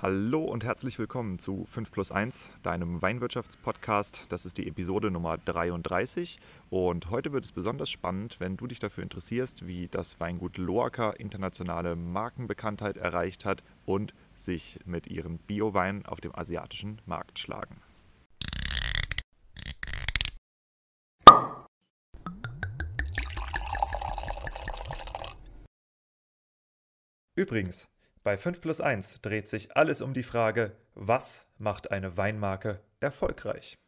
Hallo und herzlich willkommen zu 5 plus 1, deinem Weinwirtschaftspodcast. Das ist die Episode Nummer 33 und heute wird es besonders spannend, wenn du dich dafür interessierst, wie das Weingut Loaca internationale Markenbekanntheit erreicht hat und sich mit ihren Bio-Weinen auf dem asiatischen Markt schlagen. Übrigens, bei 5 plus 1 dreht sich alles um die Frage, was macht eine Weinmarke erfolgreich?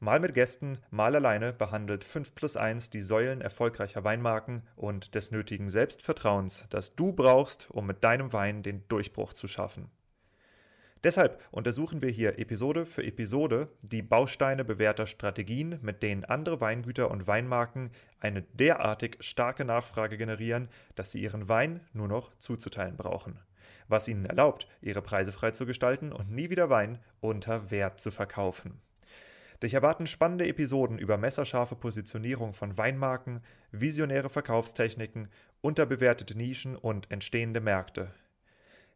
Mal mit Gästen, mal alleine behandelt 5 plus 1 die Säulen erfolgreicher Weinmarken und des nötigen Selbstvertrauens, das du brauchst, um mit deinem Wein den Durchbruch zu schaffen. Deshalb untersuchen wir hier Episode für Episode die Bausteine bewährter Strategien, mit denen andere Weingüter und Weinmarken eine derartig starke Nachfrage generieren, dass sie ihren Wein nur noch zuzuteilen brauchen was ihnen erlaubt, ihre Preise frei zu gestalten und nie wieder Wein unter Wert zu verkaufen. Dich erwarten spannende Episoden über messerscharfe Positionierung von Weinmarken, visionäre Verkaufstechniken, unterbewertete Nischen und entstehende Märkte.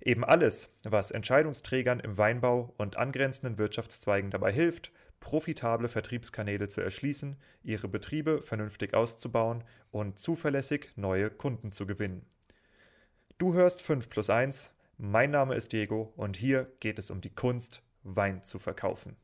Eben alles, was Entscheidungsträgern im Weinbau und angrenzenden Wirtschaftszweigen dabei hilft, profitable Vertriebskanäle zu erschließen, ihre Betriebe vernünftig auszubauen und zuverlässig neue Kunden zu gewinnen. Du hörst 5 plus 1, mein Name ist Diego und hier geht es um die Kunst, Wein zu verkaufen.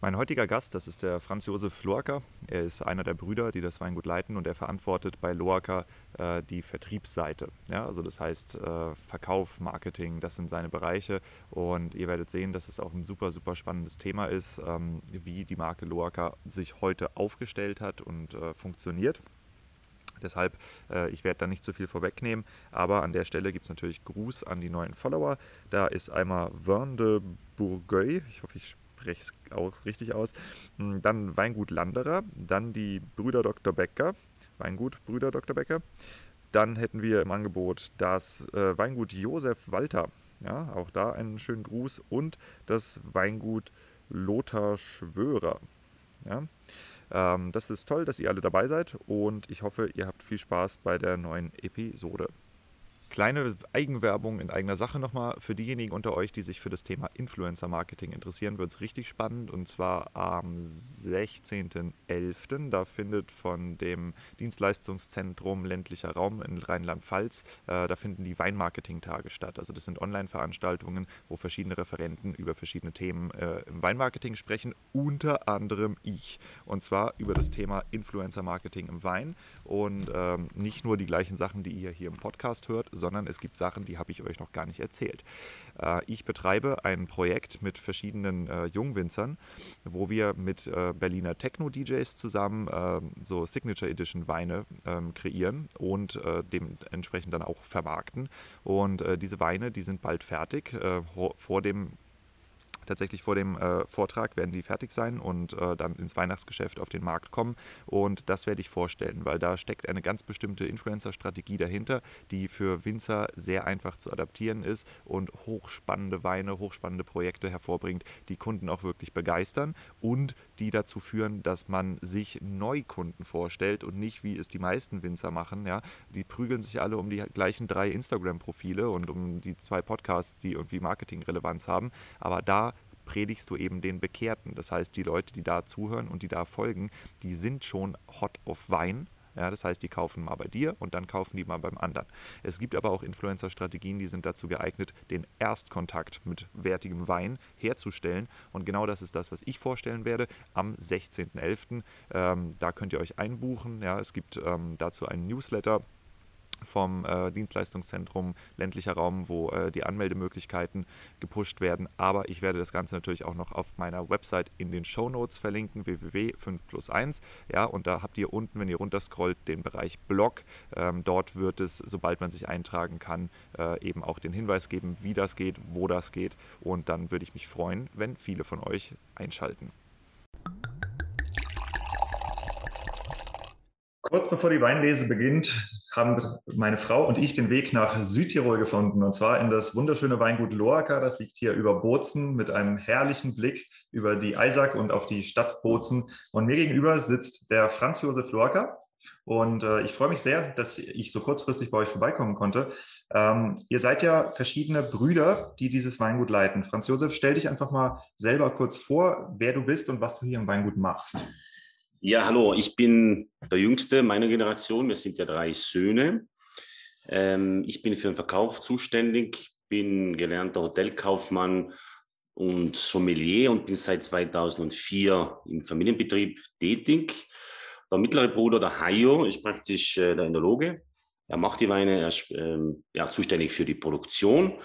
Mein heutiger Gast, das ist der Franz Josef Loacker. Er ist einer der Brüder, die das Weingut leiten und er verantwortet bei Loacker äh, die Vertriebsseite. Ja, also das heißt äh, Verkauf, Marketing, das sind seine Bereiche und ihr werdet sehen, dass es auch ein super, super spannendes Thema ist, ähm, wie die Marke Loacker sich heute aufgestellt hat und äh, funktioniert. Deshalb, äh, ich werde da nicht zu viel vorwegnehmen, aber an der Stelle gibt es natürlich Gruß an die neuen Follower. Da ist einmal Vern de Bourgueil, ich hoffe, ich spreche es auch richtig aus, hm, dann Weingut Landerer, dann die Brüder Dr. Becker, Weingut Brüder Dr. Becker. Dann hätten wir im Angebot das äh, Weingut Josef Walter, ja, auch da einen schönen Gruß und das Weingut Lothar Schwörer. Ja. Ähm, das ist toll, dass ihr alle dabei seid und ich hoffe, ihr habt viel Spaß bei der neuen Episode. Kleine Eigenwerbung in eigener Sache nochmal. Für diejenigen unter euch, die sich für das Thema Influencer Marketing interessieren, wird es richtig spannend. Und zwar am 16.11. Da findet von dem Dienstleistungszentrum ländlicher Raum in Rheinland-Pfalz, äh, da finden die Weinmarketing-Tage statt. Also das sind Online-Veranstaltungen, wo verschiedene Referenten über verschiedene Themen äh, im Weinmarketing sprechen, unter anderem ich. Und zwar über das Thema Influencer Marketing im Wein. Und ähm, nicht nur die gleichen Sachen, die ihr hier im Podcast hört, sondern es gibt Sachen, die habe ich euch noch gar nicht erzählt. Äh, ich betreibe ein Projekt mit verschiedenen äh, Jungwinzern, wo wir mit äh, Berliner Techno-DJs zusammen so Signature Edition Weine ähm, kreieren und dementsprechend dann auch vermarkten. Und diese Weine, die sind bald fertig. vor dem tatsächlich vor dem äh, Vortrag werden die fertig sein und äh, dann ins Weihnachtsgeschäft auf den Markt kommen. Und das werde ich vorstellen, weil da steckt eine ganz bestimmte Influencer-Strategie dahinter, die für Winzer sehr einfach zu adaptieren ist und hochspannende Weine, hochspannende Projekte hervorbringt, die Kunden auch wirklich begeistern und die dazu führen, dass man sich Neukunden vorstellt und nicht, wie es die meisten Winzer machen. Ja? Die prügeln sich alle um die gleichen drei Instagram-Profile und um die zwei Podcasts, die irgendwie Marketingrelevanz haben. Aber da predigst du eben den Bekehrten. Das heißt, die Leute, die da zuhören und die da folgen, die sind schon hot auf Wein. Ja, das heißt, die kaufen mal bei dir und dann kaufen die mal beim anderen. Es gibt aber auch Influencer-Strategien, die sind dazu geeignet, den Erstkontakt mit wertigem Wein herzustellen. Und genau das ist das, was ich vorstellen werde am 16.11. Ähm, da könnt ihr euch einbuchen. Ja, es gibt ähm, dazu einen Newsletter vom äh, Dienstleistungszentrum ländlicher Raum, wo äh, die Anmeldemöglichkeiten gepusht werden. Aber ich werde das Ganze natürlich auch noch auf meiner Website in den Show Notes verlinken, www5 plus 1. Ja, und da habt ihr unten, wenn ihr runterscrollt, den Bereich Blog. Ähm, dort wird es, sobald man sich eintragen kann, äh, eben auch den Hinweis geben, wie das geht, wo das geht. Und dann würde ich mich freuen, wenn viele von euch einschalten. Kurz bevor die Weinlese beginnt, haben meine Frau und ich den Weg nach Südtirol gefunden und zwar in das wunderschöne Weingut Loaca. Das liegt hier über Bozen mit einem herrlichen Blick über die Eisack und auf die Stadt Bozen. Und mir gegenüber sitzt der Franz Josef Loaca. Und äh, ich freue mich sehr, dass ich so kurzfristig bei euch vorbeikommen konnte. Ähm, ihr seid ja verschiedene Brüder, die dieses Weingut leiten. Franz Josef, stell dich einfach mal selber kurz vor, wer du bist und was du hier im Weingut machst. Ja, hallo, ich bin der Jüngste meiner Generation. Wir sind ja drei Söhne. Ähm, ich bin für den Verkauf zuständig, bin gelernter Hotelkaufmann und Sommelier und bin seit 2004 im Familienbetrieb tätig. Der mittlere Bruder, der Hayo, ist praktisch äh, der Enologe. Er macht die Weine, er ist ähm, ja, zuständig für die Produktion.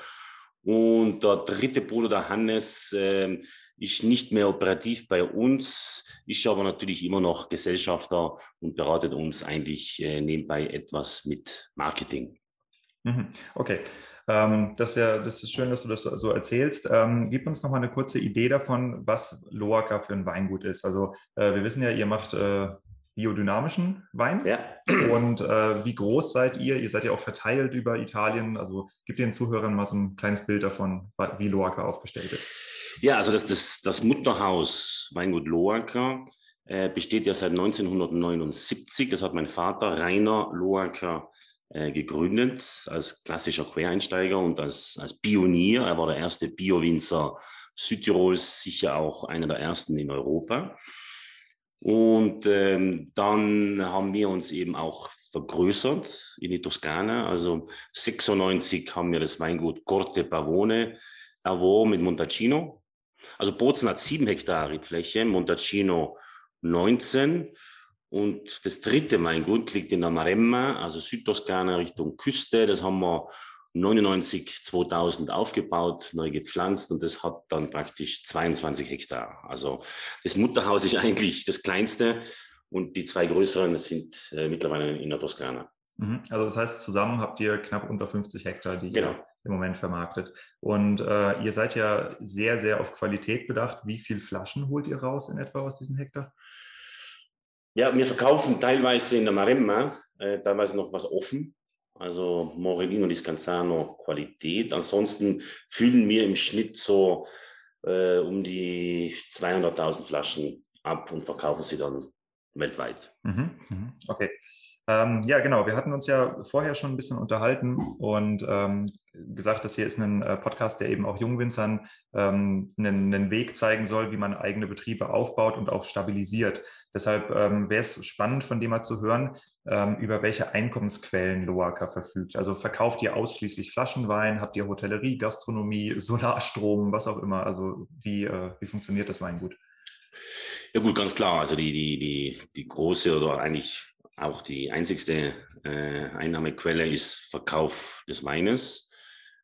Und der dritte Bruder, der Hannes, äh, ist nicht mehr operativ bei uns, ist aber natürlich immer noch Gesellschafter und beratet uns eigentlich äh, nebenbei etwas mit Marketing. Mhm. Okay. Ähm, das, ist ja, das ist schön, dass du das so erzählst. Ähm, gib uns noch mal eine kurze Idee davon, was Loaca für ein Weingut ist. Also äh, wir wissen ja, ihr macht äh, biodynamischen Wein. Ja. Und äh, wie groß seid ihr? Ihr seid ja auch verteilt über Italien. Also gib den Zuhörern mal so ein kleines Bild davon, wie Loaca aufgestellt ist. Ja, also das, das, das Mutterhaus Weingut Loaca äh, besteht ja seit 1979. Das hat mein Vater Rainer Loaca äh, gegründet als klassischer Quereinsteiger und als, als Pionier. Er war der erste Bio-Winzer Südtirols, sicher auch einer der ersten in Europa. Und ähm, dann haben wir uns eben auch vergrößert in die Toskana. Also 96 haben wir das Weingut Corte Pavone erworben mit Montalcino. Also Bozen hat sieben Hektar Rebfläche, Montalcino 19. Und das dritte Weingut liegt in der Maremma, also Südtoskana Richtung Küste. Das haben wir 99, 2000 aufgebaut, neu gepflanzt und das hat dann praktisch 22 Hektar. Also das Mutterhaus ist eigentlich das kleinste und die zwei größeren sind äh, mittlerweile in der Toskana. Mhm. Also das heißt, zusammen habt ihr knapp unter 50 Hektar, die genau. ihr im Moment vermarktet. Und äh, ihr seid ja sehr, sehr auf Qualität bedacht. Wie viele Flaschen holt ihr raus in etwa aus diesen Hektar? Ja, wir verkaufen teilweise in der Maremma, äh, teilweise noch was offen also Morellino di Scanzano Qualität. Ansonsten füllen wir im Schnitt so äh, um die 200.000 Flaschen ab und verkaufen sie dann weltweit. Mhm, mhm. okay. Ähm, ja, genau. Wir hatten uns ja vorher schon ein bisschen unterhalten und ähm, gesagt, dass hier ist ein äh, Podcast, der eben auch Jungwinzern ähm, einen, einen, Weg zeigen soll, wie man eigene Betriebe aufbaut und auch stabilisiert. Deshalb ähm, wäre es spannend, von dem mal zu hören, ähm, über welche Einkommensquellen Loaca verfügt. Also verkauft ihr ausschließlich Flaschenwein? Habt ihr Hotellerie, Gastronomie, Solarstrom, was auch immer? Also wie, äh, wie funktioniert das Weingut? Ja gut, ganz klar. Also die, die, die, die große oder eigentlich auch die einzigste äh, Einnahmequelle ist Verkauf des Weines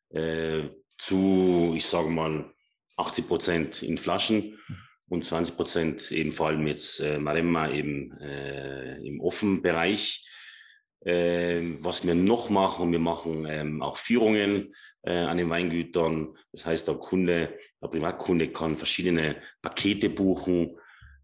äh, zu, ich sage mal, 80 Prozent in Flaschen und 20 Prozent eben vor allem jetzt äh, Maremma eben äh, im Offenbereich. Äh, was wir noch machen, wir machen ähm, auch Führungen äh, an den Weingütern. Das heißt, der Kunde, der Privatkunde kann verschiedene Pakete buchen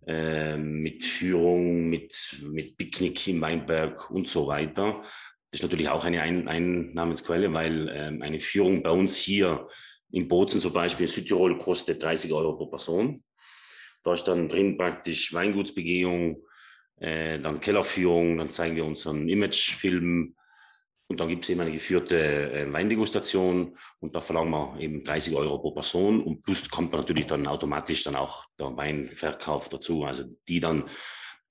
mit Führung, mit, mit Picknick im Weinberg und so weiter. Das ist natürlich auch eine Ein Einnahmensquelle, weil ähm, eine Führung bei uns hier in Bozen zum Beispiel in Südtirol kostet 30 Euro pro Person. Da ist dann drin praktisch Weingutsbegehung, äh, dann Kellerführung, dann zeigen wir unseren Imagefilm und dann gibt es eben eine geführte äh, Weindegustation und da verlangen wir eben 30 Euro pro Person und plus kommt natürlich dann automatisch dann auch der Weinverkauf dazu, also die dann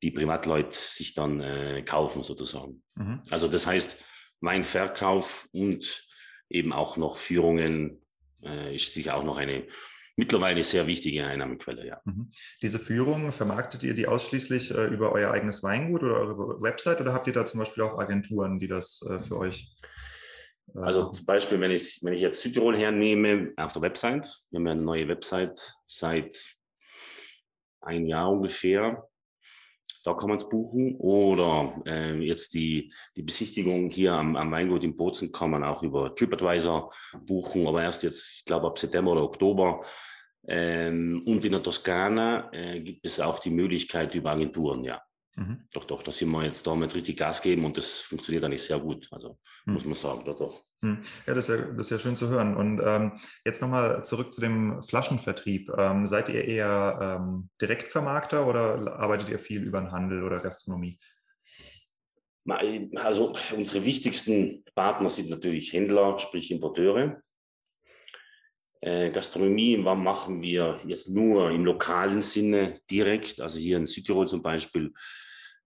die Privatleute sich dann äh, kaufen sozusagen. Mhm. Also das heißt Weinverkauf und eben auch noch Führungen äh, ist sicher auch noch eine mittlerweile sehr wichtige Einnahmequelle, ja. Mhm. Diese Führung, vermarktet ihr die ausschließlich äh, über euer eigenes Weingut oder eure Website oder habt ihr da zum Beispiel auch Agenturen, die das äh, für euch äh, also zum Beispiel, wenn ich, wenn ich jetzt Südtirol hernehme, auf der Website, wir haben ja eine neue Website seit ein Jahr ungefähr, da kann man es buchen. Oder äh, jetzt die, die Besichtigung hier am, am Weingut in Bozen kann man auch über TripAdvisor buchen, aber erst jetzt, ich glaube, ab September oder Oktober. Ähm, und in der Toskana äh, gibt es auch die Möglichkeit über Agenturen, ja. Mhm. Doch, doch, da sind wir jetzt, da haben wir jetzt richtig Gas geben und das funktioniert eigentlich sehr gut. Also mhm. muss man sagen, doch, doch. Mhm. Ja, das ist ja, das ist ja schön zu hören. Und ähm, jetzt nochmal zurück zu dem Flaschenvertrieb. Ähm, seid ihr eher ähm, Direktvermarkter oder arbeitet ihr viel über den Handel oder Gastronomie? Also unsere wichtigsten Partner sind natürlich Händler, sprich Importeure. Äh, Gastronomie machen wir jetzt nur im lokalen Sinne direkt, also hier in Südtirol zum Beispiel.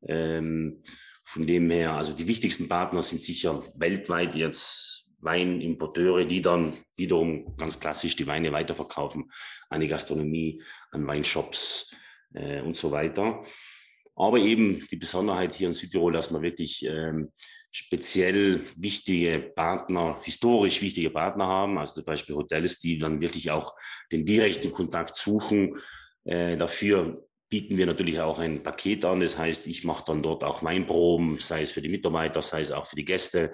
Ähm, von dem her, also die wichtigsten Partner sind sicher weltweit jetzt Weinimporteure, die dann wiederum ganz klassisch die Weine weiterverkaufen an die Gastronomie, an Weinshops äh, und so weiter. Aber eben die Besonderheit hier in Südtirol, dass man wirklich ähm, speziell wichtige Partner, historisch wichtige Partner haben, also zum Beispiel Hotels, die dann wirklich auch den direkten Kontakt suchen. Äh, dafür bieten wir natürlich auch ein Paket an. Das heißt, ich mache dann dort auch Weinproben, sei es für die Mitarbeiter, sei es auch für die Gäste.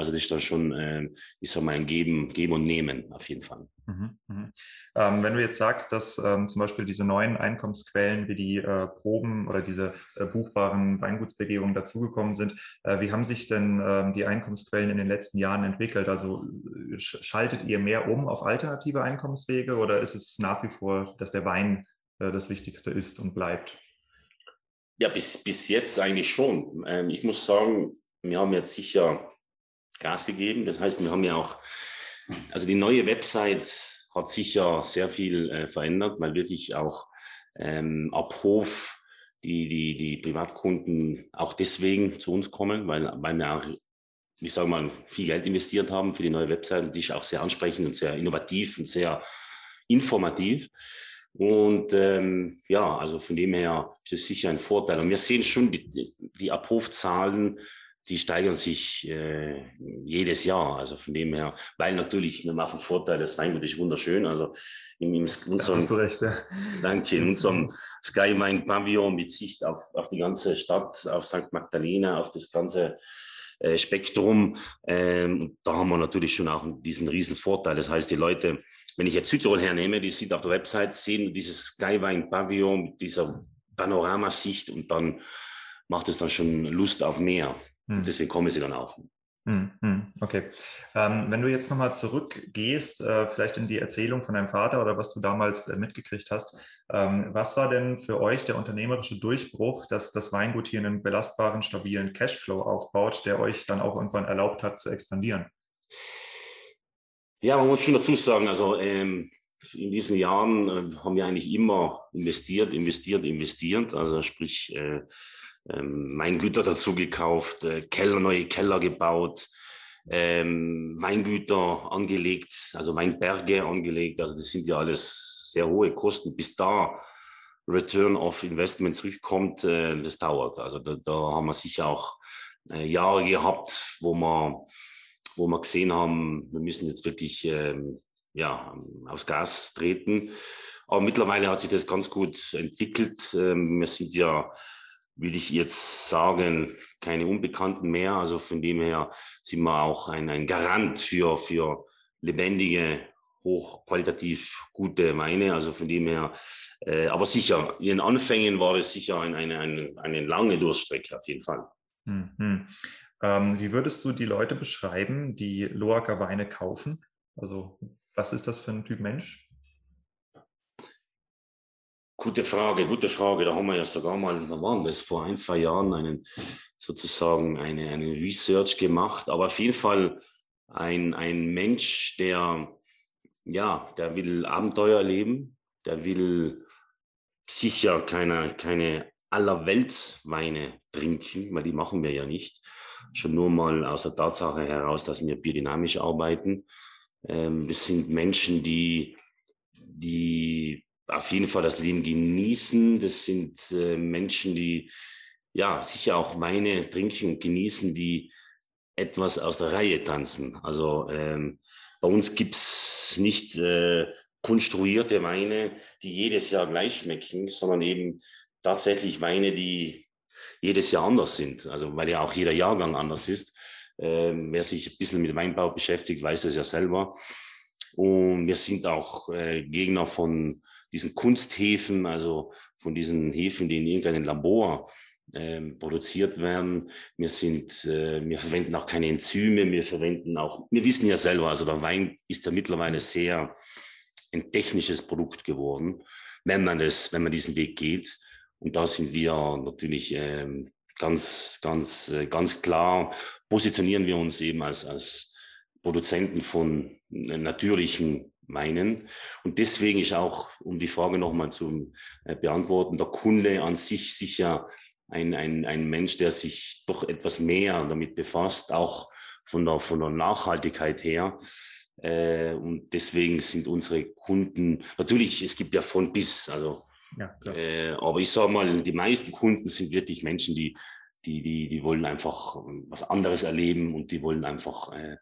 Also das ist dann schon, äh, ich sag mal, ein Geben, Geben und Nehmen auf jeden Fall. Mhm, mh. ähm, wenn du jetzt sagst, dass ähm, zum Beispiel diese neuen Einkommensquellen wie die äh, Proben oder diese äh, buchbaren Weingutsbegehungen dazugekommen sind, äh, wie haben sich denn ähm, die Einkommensquellen in den letzten Jahren entwickelt? Also äh, schaltet ihr mehr um auf alternative Einkommenswege oder ist es nach wie vor, dass der Wein äh, das Wichtigste ist und bleibt? Ja, bis, bis jetzt eigentlich schon. Ähm, ich muss sagen, wir haben jetzt sicher Gas gegeben. Das heißt, wir haben ja auch, also die neue Website hat sicher sehr viel äh, verändert, weil wirklich auch ähm, ab Hof die, die, die Privatkunden auch deswegen zu uns kommen, weil, weil wir auch, ich sage mal, viel Geld investiert haben für die neue Website. Die ist auch sehr ansprechend und sehr innovativ und sehr informativ. Und ähm, ja, also von dem her ist es sicher ein Vorteil. Und wir sehen schon die, die Abrufzahlen die steigern sich äh, jedes Jahr. Also von dem her, weil natürlich, wir machen Vorteil, das Weingut ist wunderschön. Also in, in unserem, da recht, ja. danke, in unserem Sky Wine Pavillon mit Sicht auf, auf die ganze Stadt, auf St. Magdalena, auf das ganze äh, Spektrum. Ähm, da haben wir natürlich schon auch diesen riesen Vorteil. Das heißt, die Leute, wenn ich jetzt Südtirol hernehme, die sind auf der Website, sehen dieses Sky Wine Pavillon mit dieser Panoramasicht und dann macht es dann schon Lust auf mehr. Hm. Deswegen kommen sie dann auch. Hm, hm, okay. Ähm, wenn du jetzt nochmal zurückgehst, äh, vielleicht in die Erzählung von deinem Vater oder was du damals äh, mitgekriegt hast, ähm, was war denn für euch der unternehmerische Durchbruch, dass das Weingut hier einen belastbaren, stabilen Cashflow aufbaut, der euch dann auch irgendwann erlaubt hat zu expandieren? Ja, man muss schon dazu sagen, also ähm, in diesen Jahren äh, haben wir eigentlich immer investiert, investiert, investiert. Also sprich, äh, ähm, Weingüter dazu gekauft, äh, Keller, neue Keller gebaut, ähm, Weingüter angelegt, also Weinberge angelegt. Also das sind ja alles sehr hohe Kosten. Bis da Return of Investment zurückkommt, äh, das dauert. Also da, da, haben wir sicher auch äh, Jahre gehabt, wo wir, wo wir gesehen haben, wir müssen jetzt wirklich ähm, ja, aufs Gas treten. Aber mittlerweile hat sich das ganz gut entwickelt. Ähm, wir sind ja will ich jetzt sagen, keine Unbekannten mehr. Also von dem her sind wir auch ein, ein Garant für, für lebendige, hochqualitativ gute Weine. Also von dem her, äh, aber sicher, in den Anfängen war es sicher ein, eine, eine, eine lange Durststrecke auf jeden Fall. Mhm. Ähm, wie würdest du die Leute beschreiben, die Loaker Weine kaufen? Also was ist das für ein Typ Mensch? Gute Frage, gute Frage. Da haben wir ja sogar mal, da waren das vor ein, zwei Jahren, einen sozusagen eine, eine Research gemacht. Aber auf jeden Fall ein, ein Mensch, der, ja, der will Abenteuer erleben, der will sicher keine, keine Allerweltsweine trinken, weil die machen wir ja nicht. Schon nur mal aus der Tatsache heraus, dass wir biodynamisch arbeiten. Ähm, wir sind Menschen, die, die auf jeden Fall das Leben genießen. Das sind äh, Menschen, die ja sicher auch Weine trinken und genießen, die etwas aus der Reihe tanzen. Also ähm, bei uns gibt es nicht äh, konstruierte Weine, die jedes Jahr gleich schmecken, sondern eben tatsächlich Weine, die jedes Jahr anders sind. Also weil ja auch jeder Jahrgang anders ist. Ähm, wer sich ein bisschen mit Weinbau beschäftigt, weiß das ja selber. Und wir sind auch äh, Gegner von diesen Kunsthäfen, also von diesen Hefen, die in irgendeinem Labor ähm, produziert werden. Wir sind, äh, wir verwenden auch keine Enzyme, wir verwenden auch, wir wissen ja selber, also der Wein ist ja mittlerweile sehr ein technisches Produkt geworden, wenn man es, wenn man diesen Weg geht. Und da sind wir natürlich ähm, ganz, ganz, äh, ganz klar positionieren wir uns eben als, als Produzenten von natürlichen Weinen. Und deswegen ist auch, um die Frage nochmal zu äh, beantworten, der Kunde an sich sicher ein, ein, ein Mensch, der sich doch etwas mehr damit befasst, auch von der, von der Nachhaltigkeit her. Äh, und deswegen sind unsere Kunden, natürlich, es gibt ja von bis, also, ja, äh, aber ich sage mal, die meisten Kunden sind wirklich Menschen, die, die, die, die wollen einfach was anderes erleben und die wollen einfach äh,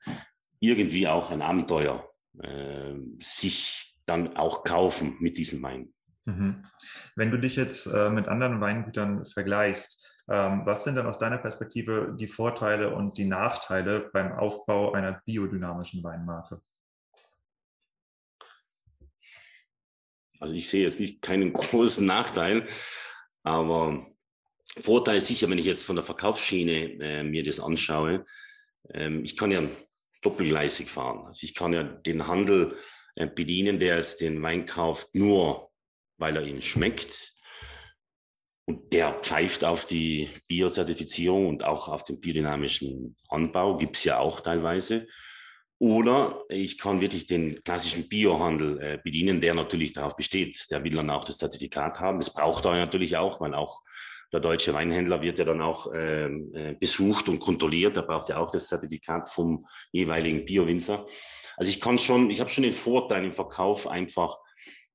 irgendwie auch ein Abenteuer äh, sich dann auch kaufen mit diesem Wein. Mhm. Wenn du dich jetzt äh, mit anderen Weingütern vergleichst, ähm, was sind denn aus deiner Perspektive die Vorteile und die Nachteile beim Aufbau einer biodynamischen Weinmarke? Also ich sehe jetzt nicht keinen großen Nachteil, aber Vorteil sicher, wenn ich jetzt von der Verkaufsschiene äh, mir das anschaue, ähm, ich kann ja doppelgleisig fahren. Also ich kann ja den Handel äh, bedienen, der jetzt den Wein kauft, nur weil er ihm schmeckt. Und der pfeift auf die Biozertifizierung und auch auf den biodynamischen Anbau, gibt es ja auch teilweise. Oder ich kann wirklich den klassischen Biohandel äh, bedienen, der natürlich darauf besteht. Der will dann auch das Zertifikat haben. Das braucht er natürlich auch, weil auch der deutsche Weinhändler wird ja dann auch ähm, äh, besucht und kontrolliert. Er braucht ja auch das Zertifikat vom jeweiligen Bio-Winzer. Also ich kann schon, ich habe schon den Vorteil im Verkauf einfach,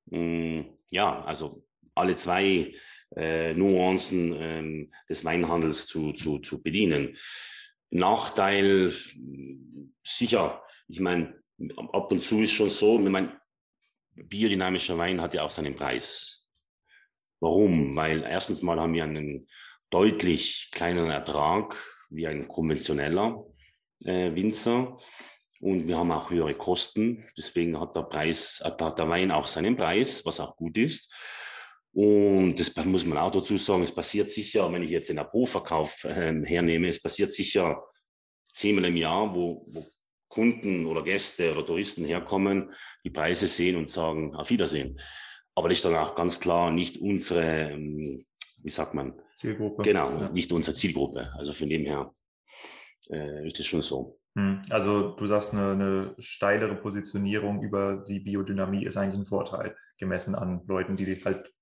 mh, hm, ja, also alle zwei äh, Nuancen ähm, des Weinhandels zu, zu, zu bedienen. Nachteil, sicher, ich meine, ab und zu ist schon so, ich meine, biodynamischer Wein hat ja auch seinen Preis. Warum? Weil erstens mal haben wir einen deutlich kleineren Ertrag wie ein konventioneller äh, Winzer und wir haben auch höhere Kosten. Deswegen hat der Preis, hat der Wein auch seinen Preis, was auch gut ist. Und das muss man auch dazu sagen, es passiert sicher, wenn ich jetzt den Abo-Verkauf äh, hernehme, es passiert sicher zehnmal im Jahr, wo, wo Kunden oder Gäste oder Touristen herkommen, die Preise sehen und sagen, auf Wiedersehen. Aber das ist dann auch ganz klar nicht unsere, ähm, wie sagt man? Zielgruppe. Genau, ja. nicht unsere Zielgruppe. Also von dem her äh, ist es schon so. Hm, also du sagst, eine, eine, steilere Positionierung über die Biodynamie ist eigentlich ein Vorteil, gemessen an Leuten, die halt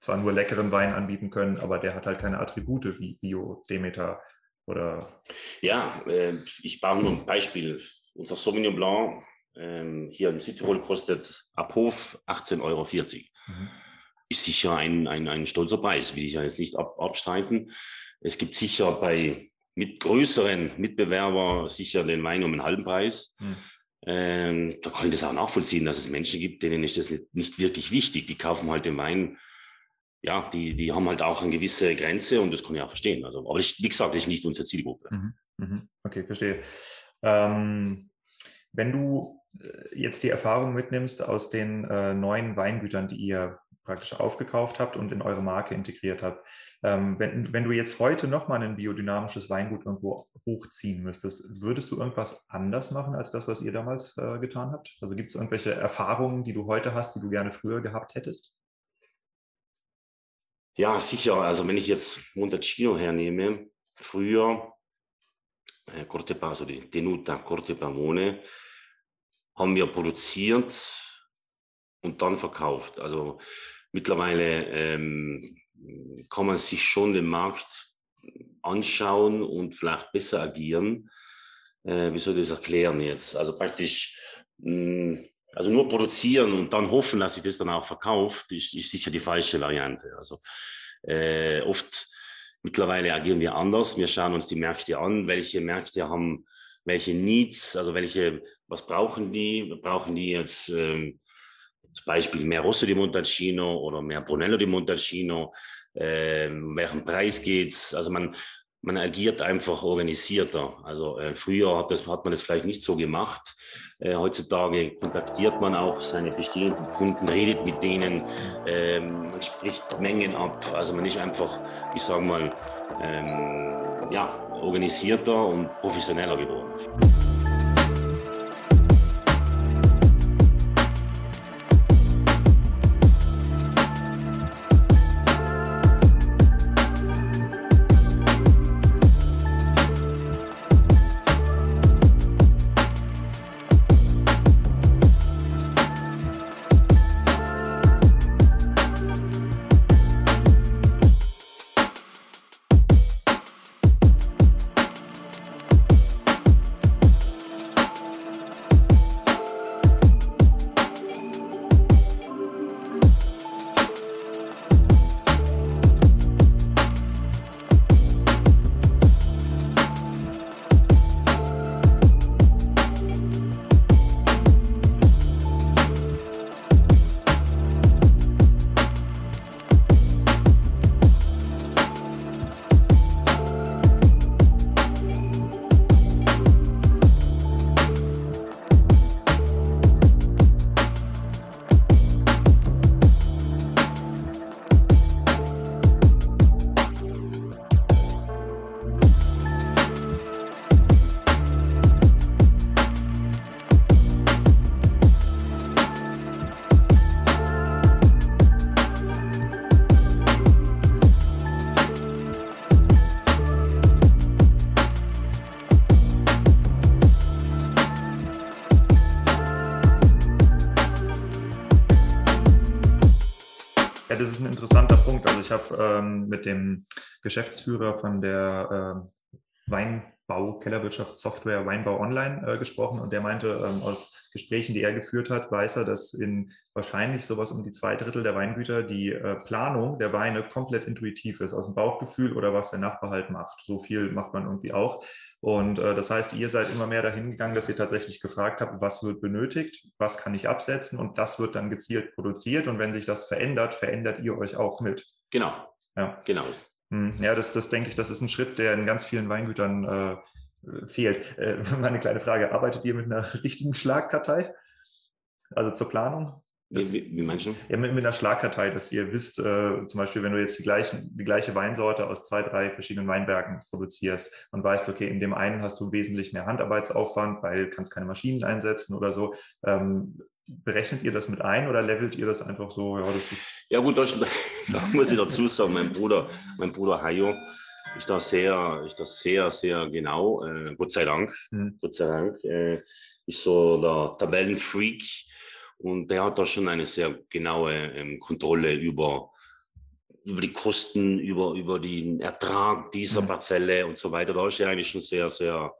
zwar nur leckeren Wein anbieten können, aber der hat halt keine Attribute wie Bio, Demeter oder. Ja, äh, ich baue nur ein Beispiel. Unser Sauvignon Blanc ähm, hier in Südtirol kostet ab Hof 18,40 Euro. Mhm. Ist sicher ein, ein, ein stolzer Preis, will ich ja jetzt nicht ab, abstreiten. Es gibt sicher bei mit größeren Mitbewerbern sicher den Wein um einen halben Preis. Mhm. Ähm, da kann ich das auch nachvollziehen, dass es Menschen gibt, denen ist das nicht, nicht wirklich wichtig. Die kaufen halt den Wein ja, die, die haben halt auch eine gewisse Grenze und das kann ich auch verstehen. Also, aber ich, wie gesagt, das ist nicht unsere Zielgruppe. Mhm, mhm. Okay, verstehe. Ähm, wenn du jetzt die Erfahrung mitnimmst aus den äh, neuen Weingütern, die ihr praktisch aufgekauft habt und in eure Marke integriert habt, ähm, wenn, wenn du jetzt heute nochmal ein biodynamisches Weingut irgendwo hochziehen müsstest, würdest du irgendwas anders machen als das, was ihr damals äh, getan habt? Also gibt es irgendwelche Erfahrungen, die du heute hast, die du gerne früher gehabt hättest? Ja, sicher. Also wenn ich jetzt Montalcino hernehme, früher äh, Cortepa, also die Tenuta Corte Pamone, haben wir produziert und dann verkauft. Also mittlerweile ähm, kann man sich schon den Markt anschauen und vielleicht besser agieren. Äh, wie soll ich das erklären jetzt? Also praktisch mh, hm, also nur produzieren und dann hoffen, dass sich das dann auch verkauft, ist, ist sicher die falsche Variante. Also äh, oft mittlerweile agieren wir anders. Wir schauen uns die Märkte an, welche Märkte haben welche Needs, also welche, was brauchen die? Brauchen die jetzt ähm, zum Beispiel mehr Rosso di Montalcino oder mehr Brunello di Montalcino? Ähm, welchen Preis geht's? Also man, man agiert einfach organisierter. Also äh, früher hat, das, hat man das vielleicht nicht so gemacht. Äh, heutzutage kontaktiert man auch seine bestehenden Kunden, redet mit denen, ähm, man spricht Mengen ab. Also man ist einfach, ich sage mal, ähm, ja, organisierter und professioneller geworden. Habe ähm, mit dem Geschäftsführer von der äh, Weinbau, Kellerwirtschaftssoftware Weinbau Online äh, gesprochen und der meinte, ähm, aus Gesprächen, die er geführt hat, weiß er, dass in wahrscheinlich sowas um die zwei Drittel der Weingüter die äh, Planung der Weine komplett intuitiv ist, aus dem Bauchgefühl oder was der Nachbar halt macht. So viel macht man irgendwie auch. Und äh, das heißt, ihr seid immer mehr dahin gegangen, dass ihr tatsächlich gefragt habt, was wird benötigt, was kann ich absetzen und das wird dann gezielt produziert. Und wenn sich das verändert, verändert ihr euch auch mit. Genau. Ja, genau. Hm, ja, das, das denke ich, das ist ein Schritt, der in ganz vielen Weingütern äh, fehlt. Äh, meine kleine Frage, arbeitet ihr mit einer richtigen Schlagkartei? Also zur Planung? Das, wie, wie meinst du? Ja, mit, mit, einer Schlagkartei, dass ihr wisst, äh, zum Beispiel, wenn du jetzt die, gleichen, die gleiche Weinsorte aus zwei, drei verschiedenen Weinbergen produzierst und weißt, okay, in dem einen hast du wesentlich mehr Handarbeitsaufwand, weil du kannst keine Maschinen einsetzen oder so. Ähm, berechnet ihr das mit ein oder levelt ihr das einfach so? Ja, ja gut, da, muss ich dazu sagen, mein Bruder, mein Bruder Hayo ist da sehr, ist da sehr, sehr genau, äh, Gott sei Dank, mhm. Gott sei Dank, äh, ist so der Tabellenfreak und der hat da schon eine sehr genaue ähm, Kontrolle über, über die Kosten, über, über den Ertrag dieser mhm. Parzelle und so weiter. Da ist er eigentlich schon sehr, sehr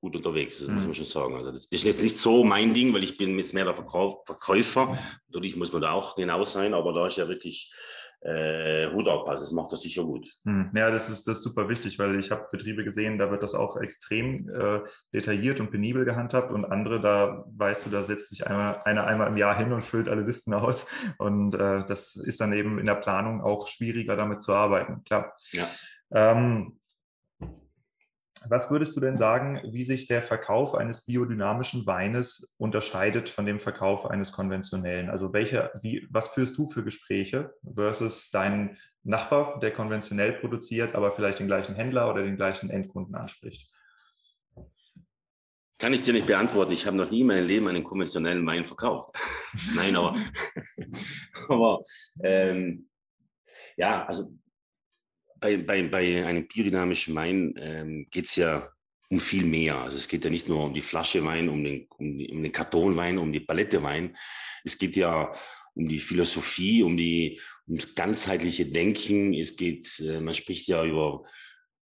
gut unterwegs, das mhm. muss man schon sagen. Also das, ist jetzt nicht so mein Ding, weil ich bin jetzt mehr der Verkauf, Verkäufer. Natürlich muss man da auch genau sein, aber da ist ja wirklich äh, Hut auf, also das macht das sicher gut. Hm. Ja, das ist, das ist super wichtig, weil ich habe Betriebe gesehen, da wird das auch extrem äh, detailliert und penibel gehandhabt und andere, da weißt du, da setzt sich einmal, einer einmal im Jahr hin und füllt alle Listen aus und äh, das ist dann eben in der Planung auch schwieriger, damit zu arbeiten, klar. Ja. Ähm, was würdest du denn sagen, wie sich der Verkauf eines biodynamischen Weines unterscheidet von dem Verkauf eines konventionellen? Also welche, wie, was führst du für Gespräche versus deinen Nachbar, der konventionell produziert, aber vielleicht den gleichen Händler oder den gleichen Endkunden anspricht? Kann ich dir nicht beantworten. Ich habe noch nie in meinem Leben einen konventionellen Wein verkauft. Nein, aber, aber ähm, ja, also bei, bei, bei einem biodynamischen Wein ähm, geht es ja um viel mehr. Also es geht ja nicht nur um die Flasche Wein, um den, um, um den Kartonwein, um die Palette Wein. Es geht ja um die Philosophie, um die, ums ganzheitliche Denken. Es geht, äh, man spricht ja über,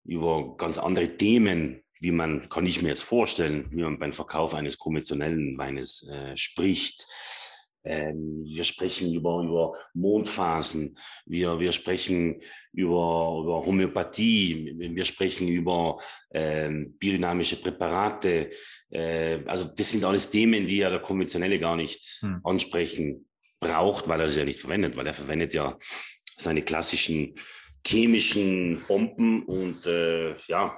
über ganz andere Themen, wie man, kann ich mir jetzt vorstellen, wie man beim Verkauf eines konventionellen Weines äh, spricht. Ähm, wir sprechen über, über Mondphasen, wir, wir sprechen über, über Homöopathie, wir sprechen über ähm, biodynamische Präparate. Äh, also das sind alles Themen, die ja der Konventionelle gar nicht hm. ansprechen braucht, weil er sie ja nicht verwendet, weil er verwendet ja seine klassischen chemischen Bomben und äh, ja,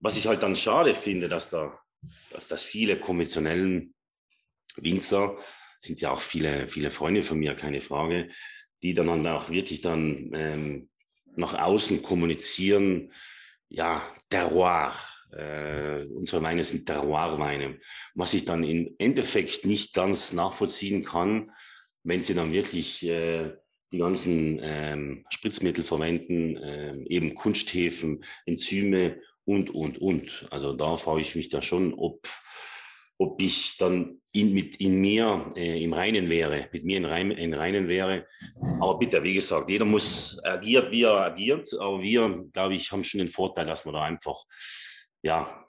was ich halt dann schade finde, dass da, dass das viele konventionellen Winzer sind ja auch viele, viele Freunde von mir, keine Frage, die dann halt auch wirklich dann ähm, nach außen kommunizieren, ja, Terroir. Äh, unsere Weine sind Terroir-Weine, was ich dann im Endeffekt nicht ganz nachvollziehen kann, wenn sie dann wirklich äh, die ganzen ähm, Spritzmittel verwenden, äh, eben Kunsthäfen, Enzyme und, und, und. Also da frage ich mich da schon, ob ob ich dann in, mit in mir äh, im Reinen wäre, mit mir in, Rein, in Reinen wäre. Aber bitte, wie gesagt, jeder muss agiert, wie er agiert. Aber wir, glaube ich, haben schon den Vorteil, dass wir da einfach ja,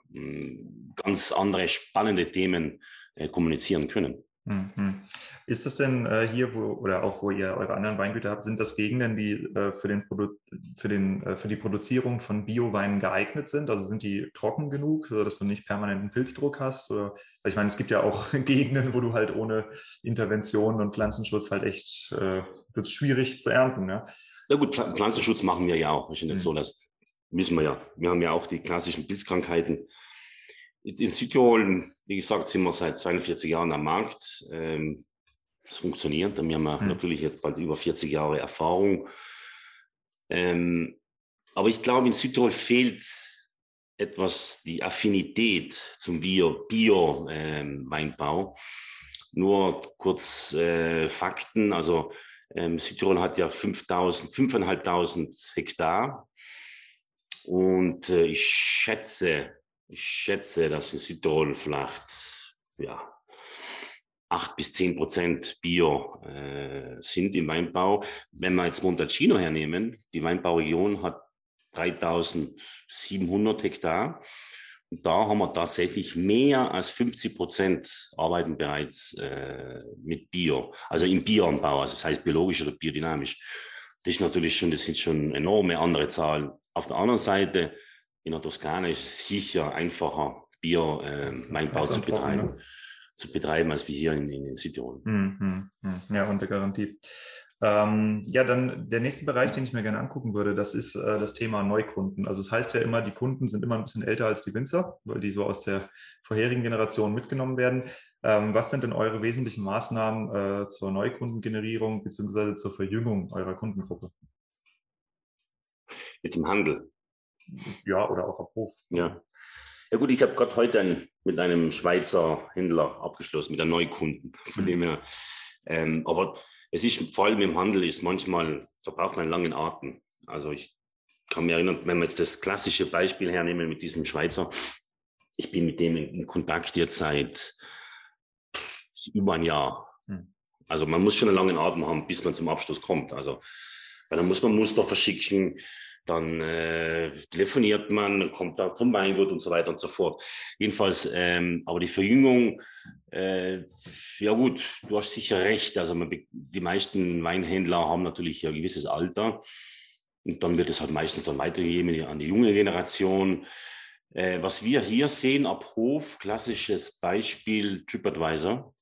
ganz andere spannende Themen äh, kommunizieren können. Mhm. Ist das denn äh, hier, wo, oder auch wo ihr eure anderen Weingüter habt, sind das Gegenden, die äh, für, den Produ für, den, äh, für die Produzierung von Bioweinen geeignet sind? Also sind die trocken genug, sodass du nicht permanenten Pilzdruck hast? Oder, ich meine, es gibt ja auch Gegenden, wo du halt ohne Intervention und Pflanzenschutz halt echt, äh, wird schwierig zu ernten. Ja? ja gut, Pflanzenschutz machen wir ja auch. Ist nicht mhm. so, das müssen wir ja. Wir haben ja auch die klassischen Pilzkrankheiten in Südtirol, wie gesagt, sind wir seit 42 Jahren am Markt. Ähm, es funktioniert. Wir haben mhm. natürlich jetzt bald über 40 Jahre Erfahrung. Ähm, aber ich glaube, in Südtirol fehlt etwas die Affinität zum Bio-Weinbau. Ähm, Nur kurz äh, Fakten. Also ähm, Südtirol hat ja 5.500 Hektar. Und äh, ich schätze, ich schätze, dass in Südtirol vielleicht ja, 8 bis 10 Prozent Bio äh, sind im Weinbau. Wenn wir jetzt Montalcino hernehmen, die Weinbauregion hat 3700 Hektar. Und da haben wir tatsächlich mehr als 50 Prozent arbeiten bereits äh, mit Bio, also im Bioanbau, also das heißt biologisch oder biodynamisch. Das ist natürlich schon, das sind schon enorme andere Zahlen. Auf der anderen Seite, in der Toskana ist es sicher einfacher, Bio-Weinbau äh, zu betreiben. Ne? zu betreiben, als wir hier in, in Südtirol. Hm, hm, hm. Ja, unter Garantie. Ähm, ja, dann der nächste Bereich, den ich mir gerne angucken würde, das ist äh, das Thema Neukunden. Also es das heißt ja immer, die Kunden sind immer ein bisschen älter als die Winzer, weil die so aus der vorherigen Generation mitgenommen werden. Ähm, was sind denn eure wesentlichen Maßnahmen äh, zur Neukundengenerierung bzw. zur Verjüngung eurer Kundengruppe? Jetzt im Handel. Ja, oder auch Hof. Ja. Ja gut, ich habe gerade heute ein, mit einem Schweizer Händler abgeschlossen, mit einem Neukunden. Von mhm. dem her. Ähm, aber es ist vor allem im Handel ist manchmal, da braucht man einen langen Atem. Also ich kann mich erinnern, wenn wir jetzt das klassische Beispiel hernehmen mit diesem Schweizer, ich bin mit dem in Kontakt jetzt seit über ein Jahr. Hm. Also man muss schon einen langen Atem haben, bis man zum Abschluss kommt. Also weil dann muss man Muster verschicken, dann äh, telefoniert man, kommt da zum Weingut und so weiter und so fort. Jedenfalls, ähm, aber die Verjüngung, äh, ja gut, du hast sicher recht. Also man, die meisten Weinhändler haben natürlich ein gewisses Alter und dann wird es halt meistens dann weitergegeben an die junge Generation. Äh, was wir hier sehen ab Hof, klassisches Beispiel TripAdvisor.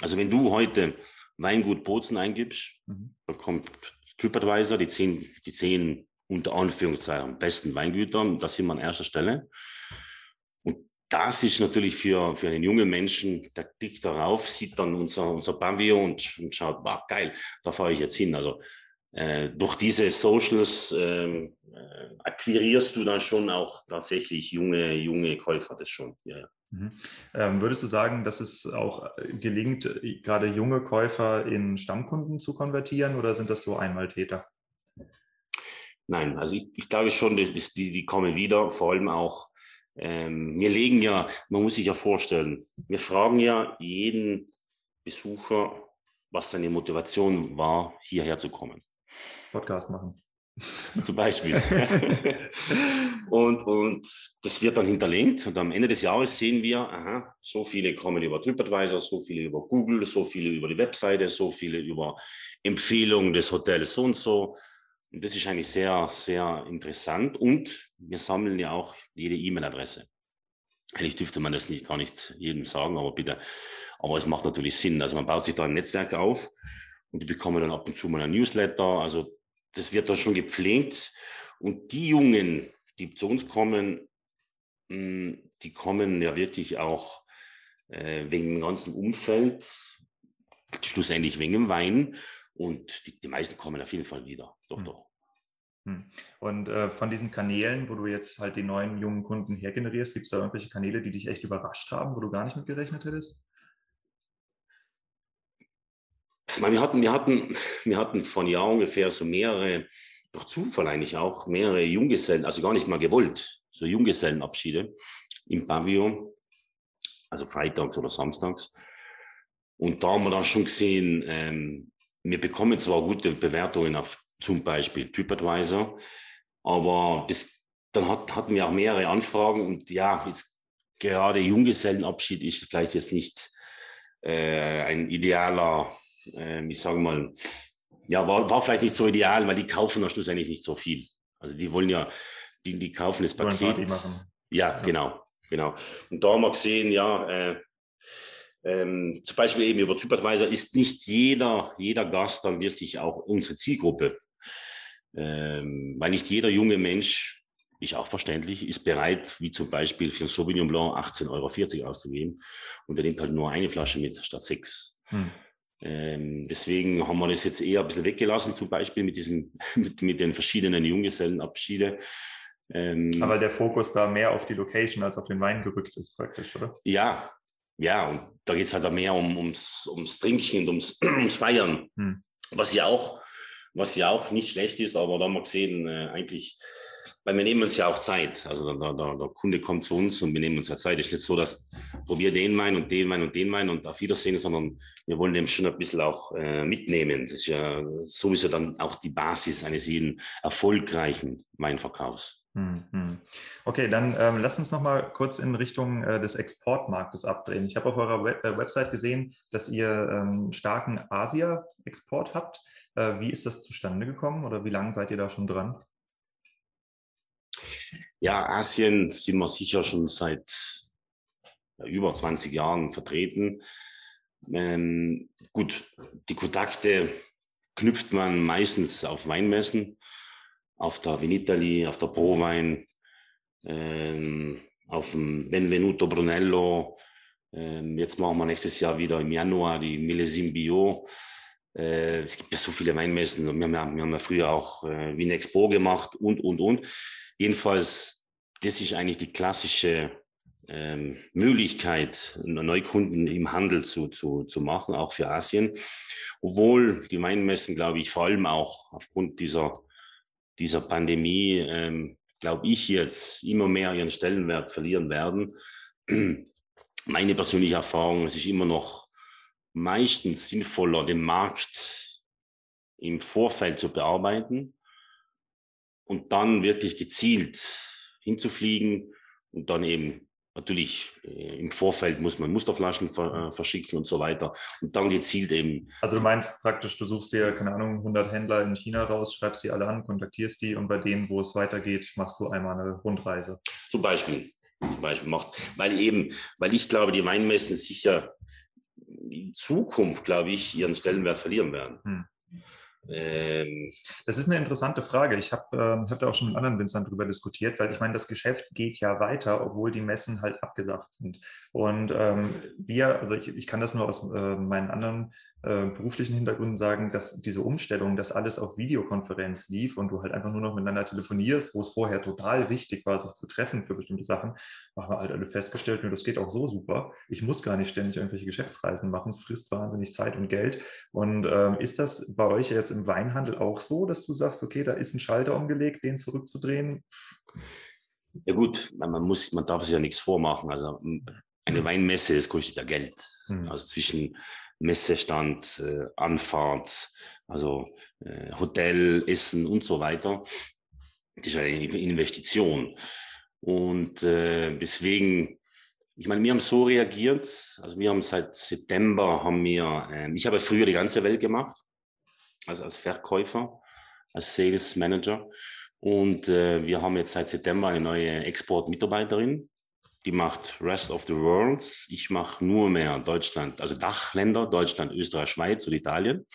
Also wenn du heute Weingut Bozen eingibst, mhm. dann kommt TripAdvisor, die zehn, die zehn unter Anführungszeichen besten Weingütern. Da sind wir an erster Stelle. Und das ist natürlich für, für einen jungen Menschen, der klickt darauf, sieht dann unser, unser Pavillon und, und schaut, wow, geil, da fahre ich jetzt hin. Also äh, durch diese Socials ähm, äh, akquirierst du dann schon auch tatsächlich junge, junge Käufer, das schon. Ja, ja. Mhm. Ähm, würdest du sagen, dass es auch gelingt, gerade junge Käufer in Stammkunden zu konvertieren oder sind das so Einmaltäter? Nein, also ich, ich glaube schon, dass, dass die, die kommen wieder, vor allem auch, ähm, wir legen ja, man muss sich ja vorstellen, wir fragen ja jeden Besucher, was seine Motivation war, hierher zu kommen. Podcast machen. Zum Beispiel. und, und das wird dann hinterlegt und am Ende des Jahres sehen wir, aha, so viele kommen über TripAdvisor, so viele über Google, so viele über die Webseite, so viele über Empfehlungen des Hotels so und so das ist eigentlich sehr, sehr interessant. Und wir sammeln ja auch jede E-Mail-Adresse. Eigentlich dürfte man das nicht gar nicht jedem sagen, aber bitte. Aber es macht natürlich Sinn. Also man baut sich da ein Netzwerk auf und die bekommen dann ab und zu mal ein Newsletter. Also das wird dann schon gepflegt. Und die Jungen, die zu uns kommen, hm, die kommen ja wirklich auch äh, wegen dem ganzen Umfeld, schlussendlich wegen dem Wein. Und die, die meisten kommen auf jeden Fall wieder. Doch, hm. doch. Hm. Und äh, von diesen Kanälen, wo du jetzt halt die neuen jungen Kunden hergenerierst, gibt es da irgendwelche Kanäle, die dich echt überrascht haben, wo du gar nicht mit gerechnet hättest? Meine, wir hatten, wir hatten, wir hatten von Jahr ungefähr so mehrere, durch Zufall eigentlich auch, mehrere Junggesellen, also gar nicht mal gewollt, so Junggesellenabschiede im Pavillon, also freitags oder samstags. Und da haben wir dann schon gesehen, ähm, wir bekommen zwar gute Bewertungen auf zum Beispiel TripAdvisor, aber das, dann hat, hatten wir auch mehrere Anfragen und ja, jetzt gerade Junggesellenabschied ist vielleicht jetzt nicht äh, ein idealer, äh, ich sage mal, ja, war, war vielleicht nicht so ideal, weil die kaufen am Schluss eigentlich nicht so viel. Also die wollen ja, die, die kaufen das Paket. Ja, ja, genau, genau. Und da haben wir gesehen, ja, äh, ähm, zum Beispiel eben über TripAdvisor ist nicht jeder, jeder Gast dann wirklich auch unsere Zielgruppe. Ähm, weil nicht jeder junge Mensch, ist auch verständlich, ist bereit, wie zum Beispiel für ein Sauvignon Blanc 18,40 Euro auszugeben und er nimmt halt nur eine Flasche mit statt sechs. Hm. Ähm, deswegen haben wir das jetzt eher ein bisschen weggelassen, zum Beispiel mit, diesem, mit, mit den verschiedenen Junggesellenabschiede. Ähm, Aber der Fokus da mehr auf die Location als auf den Wein gerückt ist, praktisch, oder? Ja, ja, und da geht es halt mehr um, ums, ums Trinken und ums, ums Feiern, hm. was ja auch was ja auch nicht schlecht ist, aber da haben wir gesehen, äh, eigentlich weil wir nehmen uns ja auch Zeit. Also der, der, der, Kunde kommt zu uns und wir nehmen uns ja Zeit. Es ist nicht so, dass wir den meinen und den meinen und den meinen und auf Wiedersehen, sondern wir wollen dem schon ein bisschen auch äh, mitnehmen. Das ist ja sowieso dann auch die Basis eines jeden erfolgreichen Weinverkaufs. Hm, hm. Okay, dann ähm, lasst uns noch mal kurz in Richtung äh, des Exportmarktes abdrehen. Ich habe auf eurer Web äh, Website gesehen, dass ihr ähm, starken Asia-Export habt. Äh, wie ist das zustande gekommen oder wie lange seid ihr da schon dran? Ja, Asien sind wir sicher schon seit über 20 Jahren vertreten. Ähm, gut, die Kontakte knüpft man meistens auf Weinmessen, auf der Vinitali, auf der Prowein, ähm, auf dem Benvenuto Brunello. Ähm, jetzt machen wir nächstes Jahr wieder im Januar die Millesim Bio. Äh, es gibt ja so viele Weinmessen. Wir haben ja, wir haben ja früher auch äh, Wien Expo gemacht und, und, und. Jedenfalls, das ist eigentlich die klassische ähm, Möglichkeit, Neukunden im Handel zu, zu, zu machen, auch für Asien. Obwohl die Weinmessen, glaube ich, vor allem auch aufgrund dieser, dieser Pandemie, ähm, glaube ich, jetzt immer mehr ihren Stellenwert verlieren werden. Meine persönliche Erfahrung, es ist immer noch meistens sinnvoller, den Markt im Vorfeld zu bearbeiten und dann wirklich gezielt hinzufliegen und dann eben natürlich äh, im Vorfeld muss man Musterflaschen ver, äh, verschicken und so weiter und dann gezielt eben. Also du meinst praktisch, du suchst dir, keine Ahnung, 100 Händler in China raus, schreibst die alle an, kontaktierst die und bei denen, wo es weitergeht, machst du einmal eine Rundreise. Zum Beispiel, zum Beispiel macht, weil eben, weil ich glaube, die Weinmessen sicher in Zukunft, glaube ich, ihren Stellenwert verlieren werden. Hm. Ähm, das ist eine interessante Frage. Ich habe äh, hab da auch schon mit anderen Winzern darüber diskutiert, weil ich meine, das Geschäft geht ja weiter, obwohl die Messen halt abgesagt sind. Und ähm, wir, also ich, ich kann das nur aus äh, meinen anderen äh, beruflichen Hintergründen sagen, dass diese Umstellung, dass alles auf Videokonferenz lief und du halt einfach nur noch miteinander telefonierst, wo es vorher total wichtig war, sich zu treffen für bestimmte Sachen, haben wir halt alle festgestellt, das geht auch so super. Ich muss gar nicht ständig irgendwelche Geschäftsreisen machen, es frisst wahnsinnig Zeit und Geld. Und ähm, ist das bei euch jetzt im Weinhandel auch so, dass du sagst, okay, da ist ein Schalter umgelegt, den zurückzudrehen? Ja gut, man, muss, man darf sich ja nichts vormachen. Also eine Weinmesse, das kostet ja Geld. Mhm. Also zwischen Messestand, äh, Anfahrt, also äh, Hotel, Essen und so weiter. Das ist eine Investition. Und äh, deswegen, ich meine, wir haben so reagiert, also wir haben seit September, haben wir, äh, ich habe früher die ganze Welt gemacht, also als Verkäufer, als Sales Manager. Und äh, wir haben jetzt seit September eine neue Export-Mitarbeiterin, die macht Rest of the World. Ich mache nur mehr Deutschland, also Dachländer, Deutschland, Österreich, Schweiz und Italien.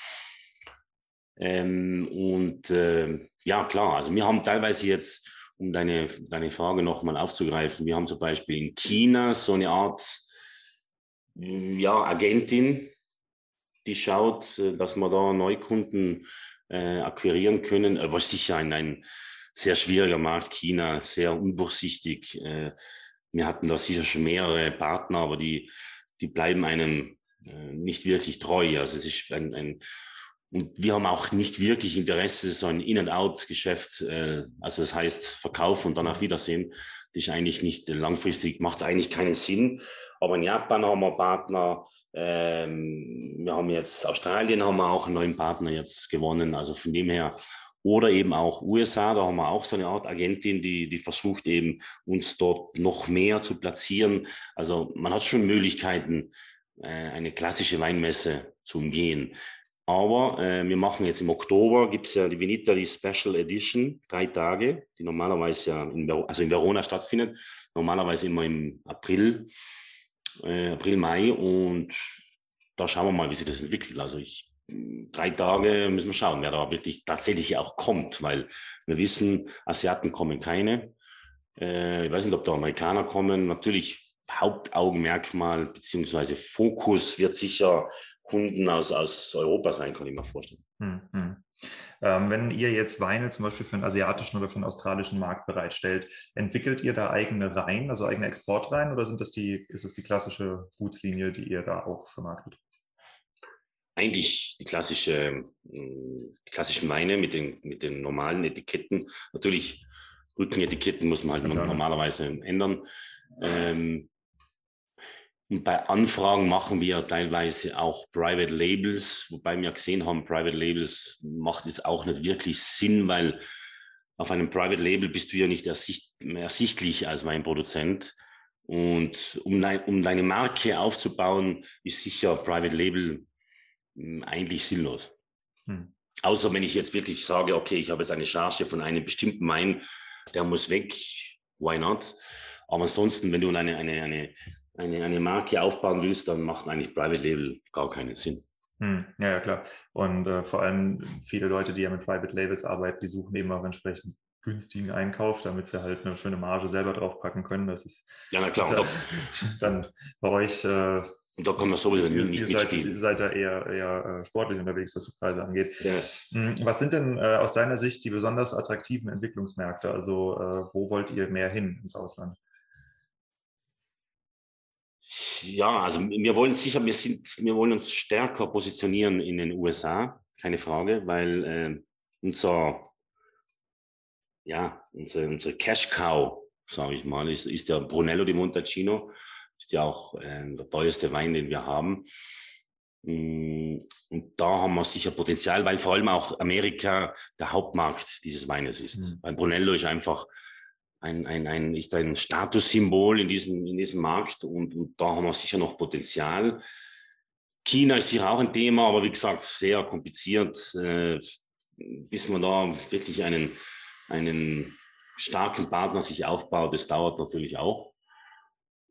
Ähm, und äh, ja, klar, also wir haben teilweise jetzt, um deine, deine Frage nochmal aufzugreifen, wir haben zum Beispiel in China so eine Art ja, Agentin, die schaut, äh, dass wir da Neukunden äh, akquirieren können, aber sicher ein, ein sehr schwieriger Markt, China, sehr undurchsichtig. Äh, wir hatten da sicher schon mehrere Partner, aber die, die bleiben einem äh, nicht wirklich treu. Also es ist ein, ein und wir haben auch nicht wirklich Interesse, so ein In-and-Out-Geschäft, äh, also das heißt Verkauf und dann auf Wiedersehen. Das ist eigentlich nicht langfristig, macht es eigentlich keinen Sinn. Aber in Japan haben wir Partner, ähm, wir haben jetzt Australien haben wir auch einen neuen Partner jetzt gewonnen. Also von dem her oder eben auch USA, da haben wir auch so eine Art Agentin, die, die versucht eben uns dort noch mehr zu platzieren. Also man hat schon Möglichkeiten, äh, eine klassische Weinmesse zu umgehen. Aber äh, wir machen jetzt im Oktober, gibt es ja die Vinitali Special Edition, drei Tage, die normalerweise ja in, also in Verona stattfindet, normalerweise immer im April, äh, April, Mai. Und da schauen wir mal, wie sich das entwickelt. Also ich drei Tage müssen wir schauen, wer da wirklich tatsächlich auch kommt, weil wir wissen, Asiaten kommen keine. Äh, ich weiß nicht, ob da Amerikaner kommen. Natürlich Hauptaugenmerkmal beziehungsweise Fokus wird sicher Kunden aus, aus Europa sein, kann ich mir vorstellen. Hm, hm. Ähm, wenn ihr jetzt Weine zum Beispiel für den asiatischen oder für den australischen Markt bereitstellt, entwickelt ihr da eigene Reihen, also eigene Exportreihen oder sind das die, ist es die klassische Gutslinie, die ihr da auch vermarktet? Eigentlich die klassische, die hm, klassischen Weine mit den, mit den normalen Etiketten. Natürlich Rückenetiketten muss man halt ja, normalerweise ändern. Ähm, und bei Anfragen machen wir teilweise auch Private Labels, wobei wir gesehen haben, Private Labels macht jetzt auch nicht wirklich Sinn, weil auf einem Private Label bist du ja nicht ersicht, ersichtlich als mein Produzent. Und um, dein, um deine Marke aufzubauen, ist sicher Private Label eigentlich sinnlos. Hm. Außer wenn ich jetzt wirklich sage, okay, ich habe jetzt eine Charge von einem bestimmten Wein, der muss weg, why not? Aber ansonsten, wenn du eine, eine, eine, eine, eine Marke aufbauen willst, dann macht eigentlich Private Label gar keinen Sinn. Hm, ja, ja, klar. Und äh, vor allem viele Leute, die ja mit Private Labels arbeiten, die suchen eben auch entsprechend günstigen Einkauf, damit sie halt eine schöne Marge selber draufpacken können. Das ist, ja, na klar. Ja dann bei euch. Äh, und da kann man sowieso ihr, nicht ihr mitspielen. Seid, seid da eher, eher äh, sportlich unterwegs, was die Preise angeht. Ja. Hm, was sind denn äh, aus deiner Sicht die besonders attraktiven Entwicklungsmärkte? Also äh, wo wollt ihr mehr hin ins Ausland? Ja, also wir wollen sicher, wir sind, wir wollen uns stärker positionieren in den USA, keine Frage, weil äh, unser, ja, unser, unser Cash Cow, sage ich mal, ist, ist der Brunello di Montalcino, ist ja auch äh, der teuerste Wein, den wir haben. Mm, und da haben wir sicher Potenzial, weil vor allem auch Amerika der Hauptmarkt dieses Weines ist. Mhm. Weil Brunello ist einfach ein, ein, ein, ist ein Statussymbol in diesem, in diesem Markt und, und da haben wir sicher noch Potenzial. China ist sicher auch ein Thema, aber wie gesagt, sehr kompliziert, äh, bis man da wirklich einen, einen starken Partner sich aufbaut. Das dauert natürlich auch.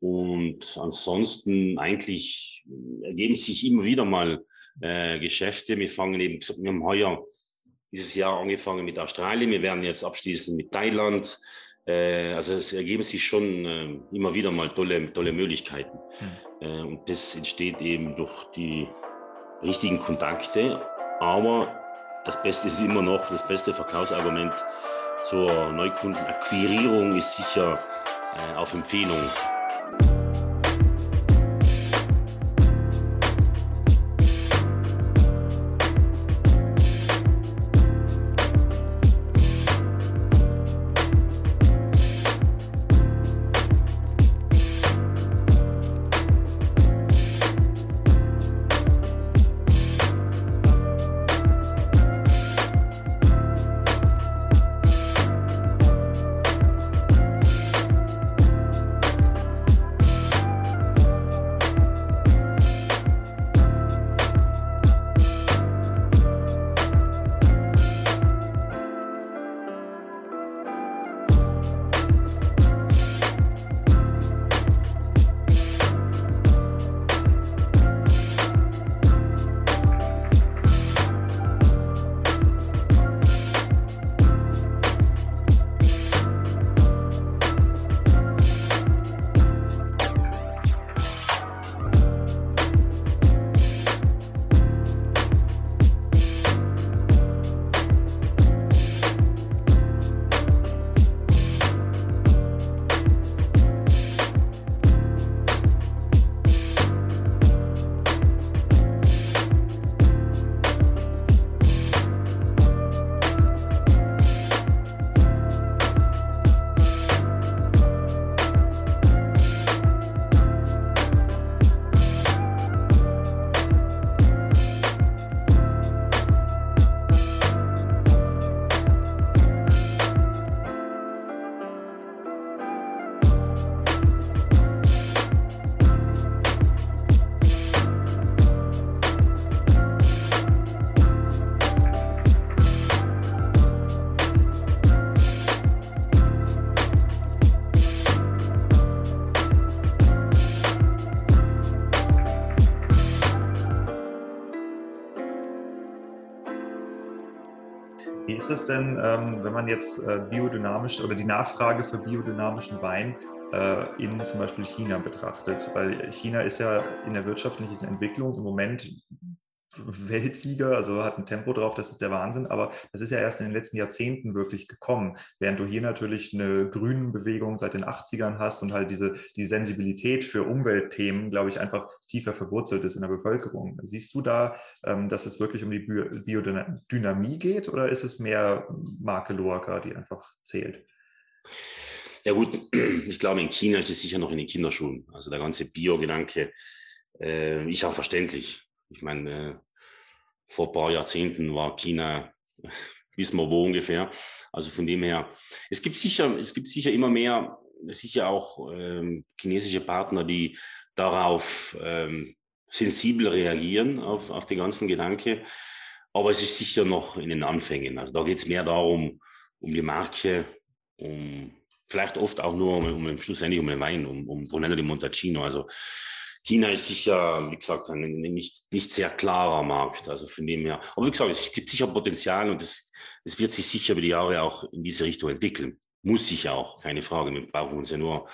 Und ansonsten eigentlich ergeben sich immer wieder mal äh, Geschäfte. Wir fangen eben, wir haben heuer dieses Jahr angefangen mit Australien. Wir werden jetzt abschließen mit Thailand. Äh, also es ergeben sich schon äh, immer wieder mal tolle, tolle Möglichkeiten. Mhm. und das entsteht eben durch die richtigen Kontakte. Aber das Beste ist immer noch, das beste Verkaufsargument zur Neukundenakquirierung ist sicher auf Empfehlung. Es denn, ähm, wenn man jetzt äh, biodynamisch oder die Nachfrage für biodynamischen Wein äh, in zum Beispiel China betrachtet? Weil China ist ja in der wirtschaftlichen Entwicklung im Moment Weltsieger, also hat ein Tempo drauf, das ist der Wahnsinn, aber das ist ja erst in den letzten Jahrzehnten wirklich gekommen, während du hier natürlich eine grünen Bewegung seit den 80ern hast und halt diese die Sensibilität für Umweltthemen, glaube ich, einfach tiefer verwurzelt ist in der Bevölkerung. Siehst du da, ähm, dass es wirklich um die Biodynamie geht oder ist es mehr Marke Loacker, die einfach zählt? Ja gut, ich glaube, in China ist es sicher noch in den Kinderschuhen. Also der ganze Bio-Gedanke äh, ist auch verständlich. Ich meine, äh, vor ein paar Jahrzehnten war China, wissen wir wo ungefähr. Also von dem her, es gibt sicher, es gibt sicher immer mehr, sicher auch ähm, chinesische Partner, die darauf ähm, sensibel reagieren, auf, auf den ganzen Gedanke. Aber es ist sicher noch in den Anfängen. Also da geht es mehr darum, um die Marke, um vielleicht oft auch nur um, um schlussendlich um den Wein, um, um Brunello di Montalcino. Also China ist sicher, wie gesagt, ein nicht, nicht sehr klarer Markt. Also von dem her. Aber wie gesagt, es gibt sicher Potenzial und es, es wird sich sicher über die Jahre auch in diese Richtung entwickeln. Muss sich auch, keine Frage. Wir brauchen uns ja nur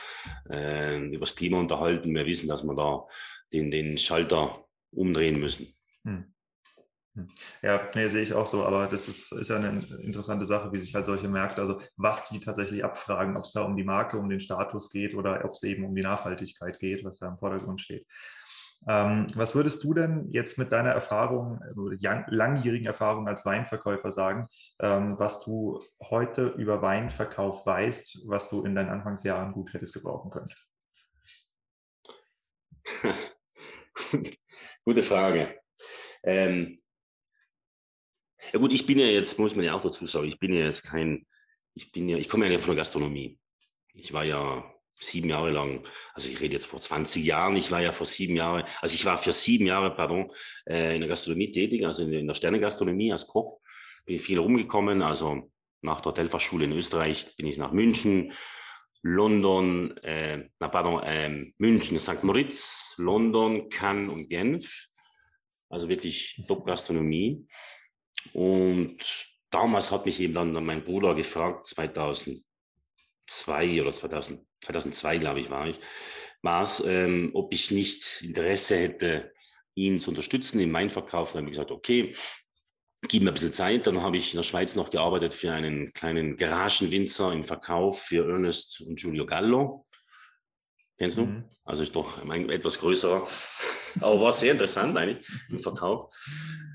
äh, über das Thema unterhalten. Wir wissen, dass wir da den, den Schalter umdrehen müssen. Hm. Ja, nee, sehe ich auch so, aber das ist, ist ja eine interessante Sache, wie sich halt solche Märkte, also was die tatsächlich abfragen, ob es da um die Marke, um den Status geht oder ob es eben um die Nachhaltigkeit geht, was da im Vordergrund steht. Ähm, was würdest du denn jetzt mit deiner Erfahrung, langjährigen Erfahrung als Weinverkäufer sagen, ähm, was du heute über Weinverkauf weißt, was du in deinen Anfangsjahren gut hättest gebrauchen können? Gute Frage. Ähm, ja gut, ich bin ja jetzt, muss man ja auch dazu sagen, ich bin ja jetzt kein, ich bin ja, ich komme ja von der Gastronomie. Ich war ja sieben Jahre lang, also ich rede jetzt vor 20 Jahren, ich war ja vor sieben Jahren, also ich war für sieben Jahre, pardon, äh, in der Gastronomie tätig, also in, der Sternegastronomie als Koch. Bin viel rumgekommen, also nach der Hotelfachschule in Österreich bin ich nach München, London, äh, na pardon, äh, München, St. Moritz, London, Cannes und Genf. Also wirklich Top-Gastronomie. Und damals hat mich eben dann mein Bruder gefragt, 2002 oder 2000, 2002, glaube ich, war ich, war es, ähm, ob ich nicht Interesse hätte, ihn zu unterstützen im Weinverkauf. Dann habe ich gesagt, okay, gib mir ein bisschen Zeit. Dann habe ich in der Schweiz noch gearbeitet für einen kleinen Garagenwinzer im Verkauf für Ernest und Giulio Gallo. Kennst du? Mhm. Also ist doch ein etwas größerer, aber war sehr interessant eigentlich im Verkauf.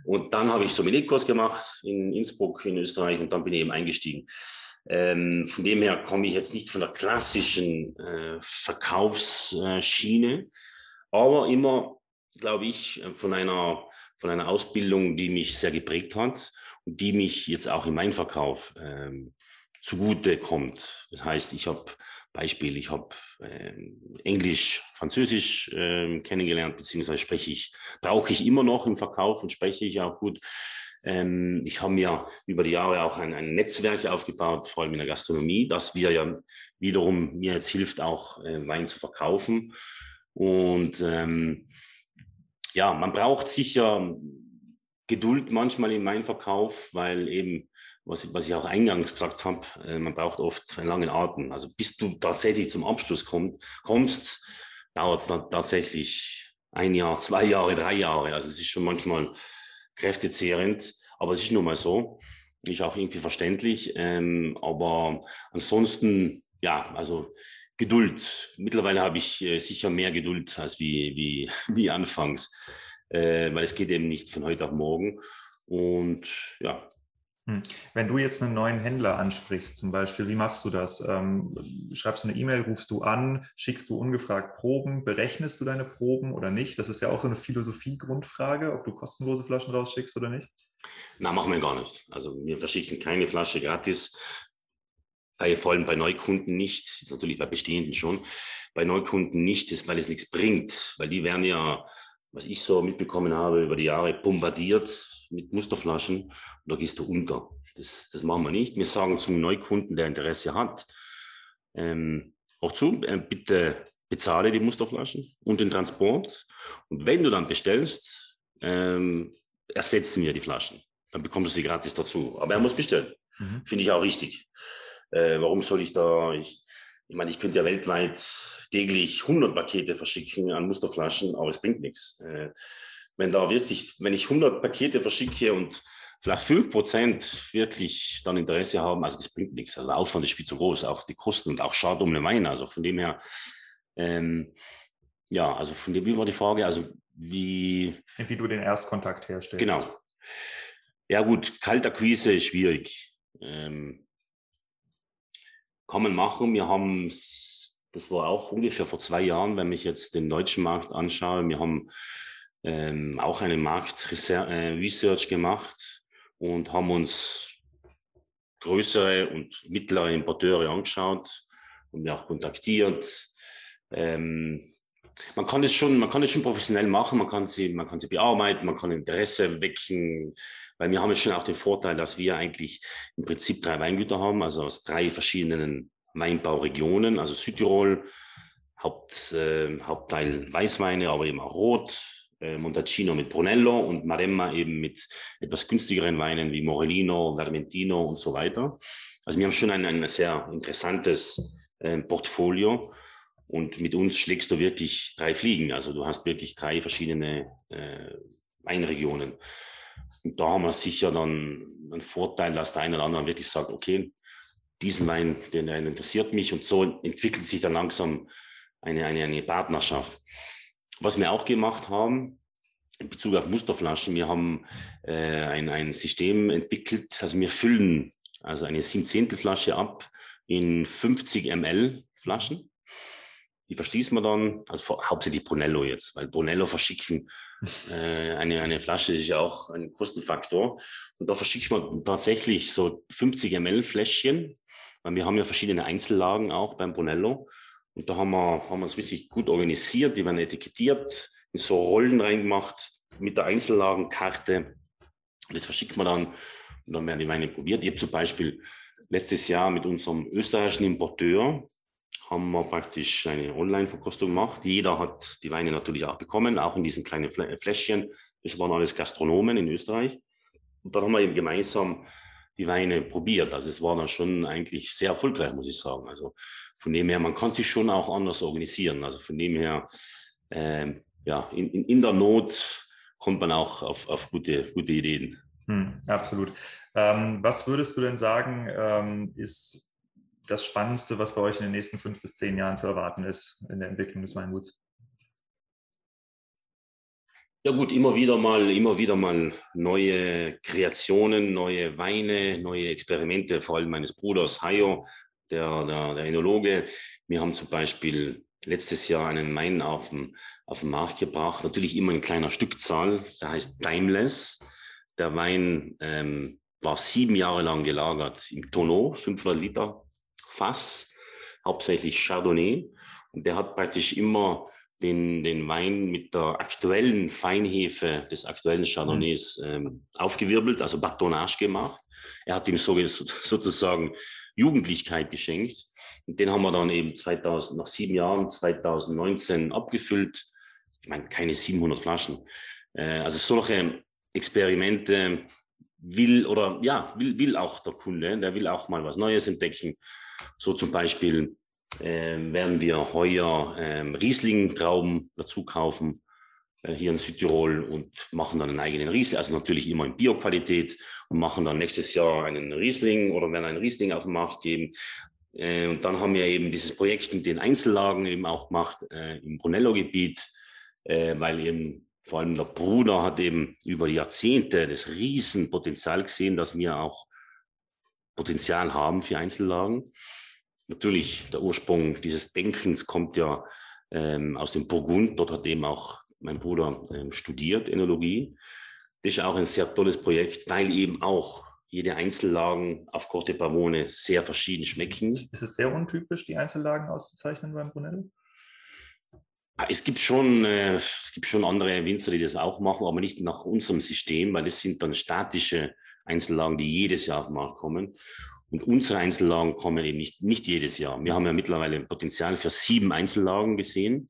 Und dann habe ich Sommelier-Kurs gemacht in Innsbruck in Österreich und dann bin ich eben eingestiegen. Ähm, von dem her komme ich jetzt nicht von der klassischen äh, Verkaufsschiene, aber immer, glaube ich, von einer, von einer Ausbildung, die mich sehr geprägt hat und die mich jetzt auch in meinem Verkauf ähm, zugute kommt. Das heißt, ich habe Beispiel, ich habe äh, Englisch, Französisch äh, kennengelernt, beziehungsweise spreche ich, brauche ich immer noch im Verkauf und spreche ich auch gut. Ähm, ich habe mir über die Jahre auch ein, ein, Netzwerk aufgebaut, vor allem in der Gastronomie, das wir ja wiederum mir jetzt hilft, auch äh, Wein zu verkaufen. Und ähm, ja, man braucht sicher Geduld manchmal im Weinverkauf, weil eben was, was ich auch eingangs gesagt habe, äh, man braucht oft einen langen Atem. Also bis du tatsächlich zum Abschluss komm, kommst, dauert es dann tatsächlich ein Jahr, zwei Jahre, drei Jahre. Also es ist schon manchmal kräftezehrend, aber es ist nun mal so. Ist auch irgendwie verständlich. Ähm, aber ansonsten, ja, also Geduld. Mittlerweile habe ich äh, sicher mehr Geduld als wie, wie, wie anfangs, äh, weil es geht eben nicht von heute auf morgen. Und ja. Wenn du jetzt einen neuen Händler ansprichst, zum Beispiel, wie machst du das? Ähm, schreibst du eine E-Mail, rufst du an, schickst du ungefragt Proben, berechnest du deine Proben oder nicht? Das ist ja auch so eine Philosophie-Grundfrage, ob du kostenlose Flaschen rausschickst oder nicht. Na, machen wir gar nicht. Also wir verschicken keine Flasche gratis. Bei, vor allem bei Neukunden nicht, ist natürlich bei bestehenden schon. Bei Neukunden nicht, ist, weil es nichts bringt, weil die werden ja, was ich so mitbekommen habe, über die Jahre bombardiert mit Musterflaschen und da gehst du unter. Das, das machen wir nicht. Wir sagen zum Neukunden, der Interesse hat, ähm, auch zu, äh, bitte bezahle die Musterflaschen und den Transport. Und wenn du dann bestellst, ähm, ersetzen wir die Flaschen. Dann bekommst du sie gratis dazu. Aber er muss bestellen. Mhm. Finde ich auch richtig. Äh, warum soll ich da, ich, ich meine, ich könnte ja weltweit täglich 100 Pakete verschicken an Musterflaschen, aber es bringt nichts. Äh, wenn da wirklich, wenn ich 100 Pakete verschicke und vielleicht 5 Prozent wirklich dann Interesse haben, also das bringt nichts. Also der Aufwand ist viel zu groß, auch die Kosten und auch schade um den Wein. Also von dem her, ähm, ja, also von dem, wie war die Frage? Also wie. Wie du den Erstkontakt herstellst. Genau. Ja, gut, Kaltakquise ist schwierig. Ähm, kann man machen. Wir haben, das war auch ungefähr vor zwei Jahren, wenn ich jetzt den deutschen Markt anschaue, wir haben ähm, auch eine Marktresearch äh, gemacht und haben uns größere und mittlere Importeure angeschaut und wir auch kontaktiert. Ähm, man kann das schon, man kann das schon professionell machen, man kann sie, man kann sie bearbeiten, man kann Interesse wecken, weil wir haben ja schon auch den Vorteil, dass wir eigentlich im Prinzip drei Weingüter haben, also aus drei verschiedenen Weinbauregionen, also Südtirol, Haupt, äh, Hauptteil Weißweine, aber eben auch Rot, äh, Montalcino mit Brunello und Maremma eben mit etwas günstigeren Weinen wie Morellino, Vermentino und so weiter. Also wir haben schon ein, ein sehr interessantes äh, Portfolio und mit uns schlägst du wirklich drei Fliegen. Also du hast wirklich drei verschiedene äh, Weinregionen. Und da haben wir sicher dann einen Vorteil, dass der eine oder andere wirklich sagt, okay, diesen Wein, den, interessiert mich. Und so entwickelt sich dann langsam eine, eine, eine Partnerschaft. Was wir auch gemacht haben, in Bezug auf Musterflaschen, wir haben äh, ein, ein System entwickelt, also wir füllen also eine 7 Zehntel Flasche ab in 50 ml Flaschen. Die verschließen wir dann, also hauptsächlich Brunello jetzt, weil Brunello verschicken, äh, eine, eine Flasche ist ja auch ein Kostenfaktor. Und da verschickt man tatsächlich so 50 ml Fläschchen, weil wir haben ja verschiedene Einzellagen auch beim Brunello. Und da haben wir, haben wir uns wirklich gut organisiert, die werden etikettiert, in so Rollen reingemacht mit der Einzellagenkarte. Das verschickt man dann und dann werden die Weine probiert. Ich habe zum Beispiel letztes Jahr mit unserem österreichischen Importeur haben wir praktisch eine Online-Verkostung gemacht. Jeder hat die Weine natürlich auch bekommen, auch in diesen kleinen Fläschchen. Das waren alles Gastronomen in Österreich. Und dann haben wir eben gemeinsam die Weine probiert. Also es war dann schon eigentlich sehr erfolgreich, muss ich sagen. Also von dem her, man kann sich schon auch anders organisieren. Also von dem her, äh, ja, in, in, in, der Not kommt man auch auf, auf gute, gute Ideen. Hm, absolut. Ähm, was würdest du denn sagen, ähm, ist das Spannendste, was bei euch in den nächsten fünf bis zehn Jahren zu erwarten ist in der Entwicklung des Weinguts? Ja gut, immer wieder mal, immer wieder mal neue Kreationen, neue Weine, neue Experimente, vor allem meines Bruders Hayo, der, der, der Enologe. Wir haben zum Beispiel letztes Jahr einen Wein auf den, auf den Markt gebracht, natürlich immer in kleiner Stückzahl, der heißt Timeless. Der Wein ähm, war sieben Jahre lang gelagert im Tonneau, 500 Liter Fass, hauptsächlich Chardonnay. Und der hat praktisch immer den, den Wein mit der aktuellen Feinhefe des aktuellen Chardonnays mhm. ähm, aufgewirbelt, also Batonage gemacht. Er hat ihm so, sozusagen Jugendlichkeit geschenkt. Und den haben wir dann eben 2000, nach sieben Jahren, 2019 abgefüllt. Ich meine, keine 700 Flaschen. Äh, also solche Experimente will oder ja, will, will auch der Kunde, der will auch mal was Neues entdecken. So zum Beispiel werden wir heuer äh, Riesling-Trauben dazu kaufen äh, hier in Südtirol und machen dann einen eigenen Riesling, also natürlich immer in Bioqualität und machen dann nächstes Jahr einen Riesling oder werden einen Riesling auf den Markt geben. Äh, und dann haben wir eben dieses Projekt mit den Einzellagen eben auch gemacht äh, im Brunello-Gebiet, äh, weil eben vor allem der Bruder hat eben über Jahrzehnte das Riesenpotenzial gesehen, dass wir auch Potenzial haben für Einzellagen. Natürlich, der Ursprung dieses Denkens kommt ja ähm, aus dem Burgund. Dort hat eben auch mein Bruder ähm, studiert, Enologie. Das ist auch ein sehr tolles Projekt, weil eben auch jede Einzellagen auf Corte Pavone sehr verschieden schmecken. Ist es sehr untypisch, die Einzellagen auszuzeichnen beim Brunello? Ah, es gibt schon, äh, es gibt schon andere Winzer, die das auch machen, aber nicht nach unserem System, weil das sind dann statische Einzellagen, die jedes Jahr auf den Markt kommen. Und unsere Einzellagen kommen eben nicht, nicht jedes Jahr. Wir haben ja mittlerweile Potenzial für sieben Einzellagen gesehen.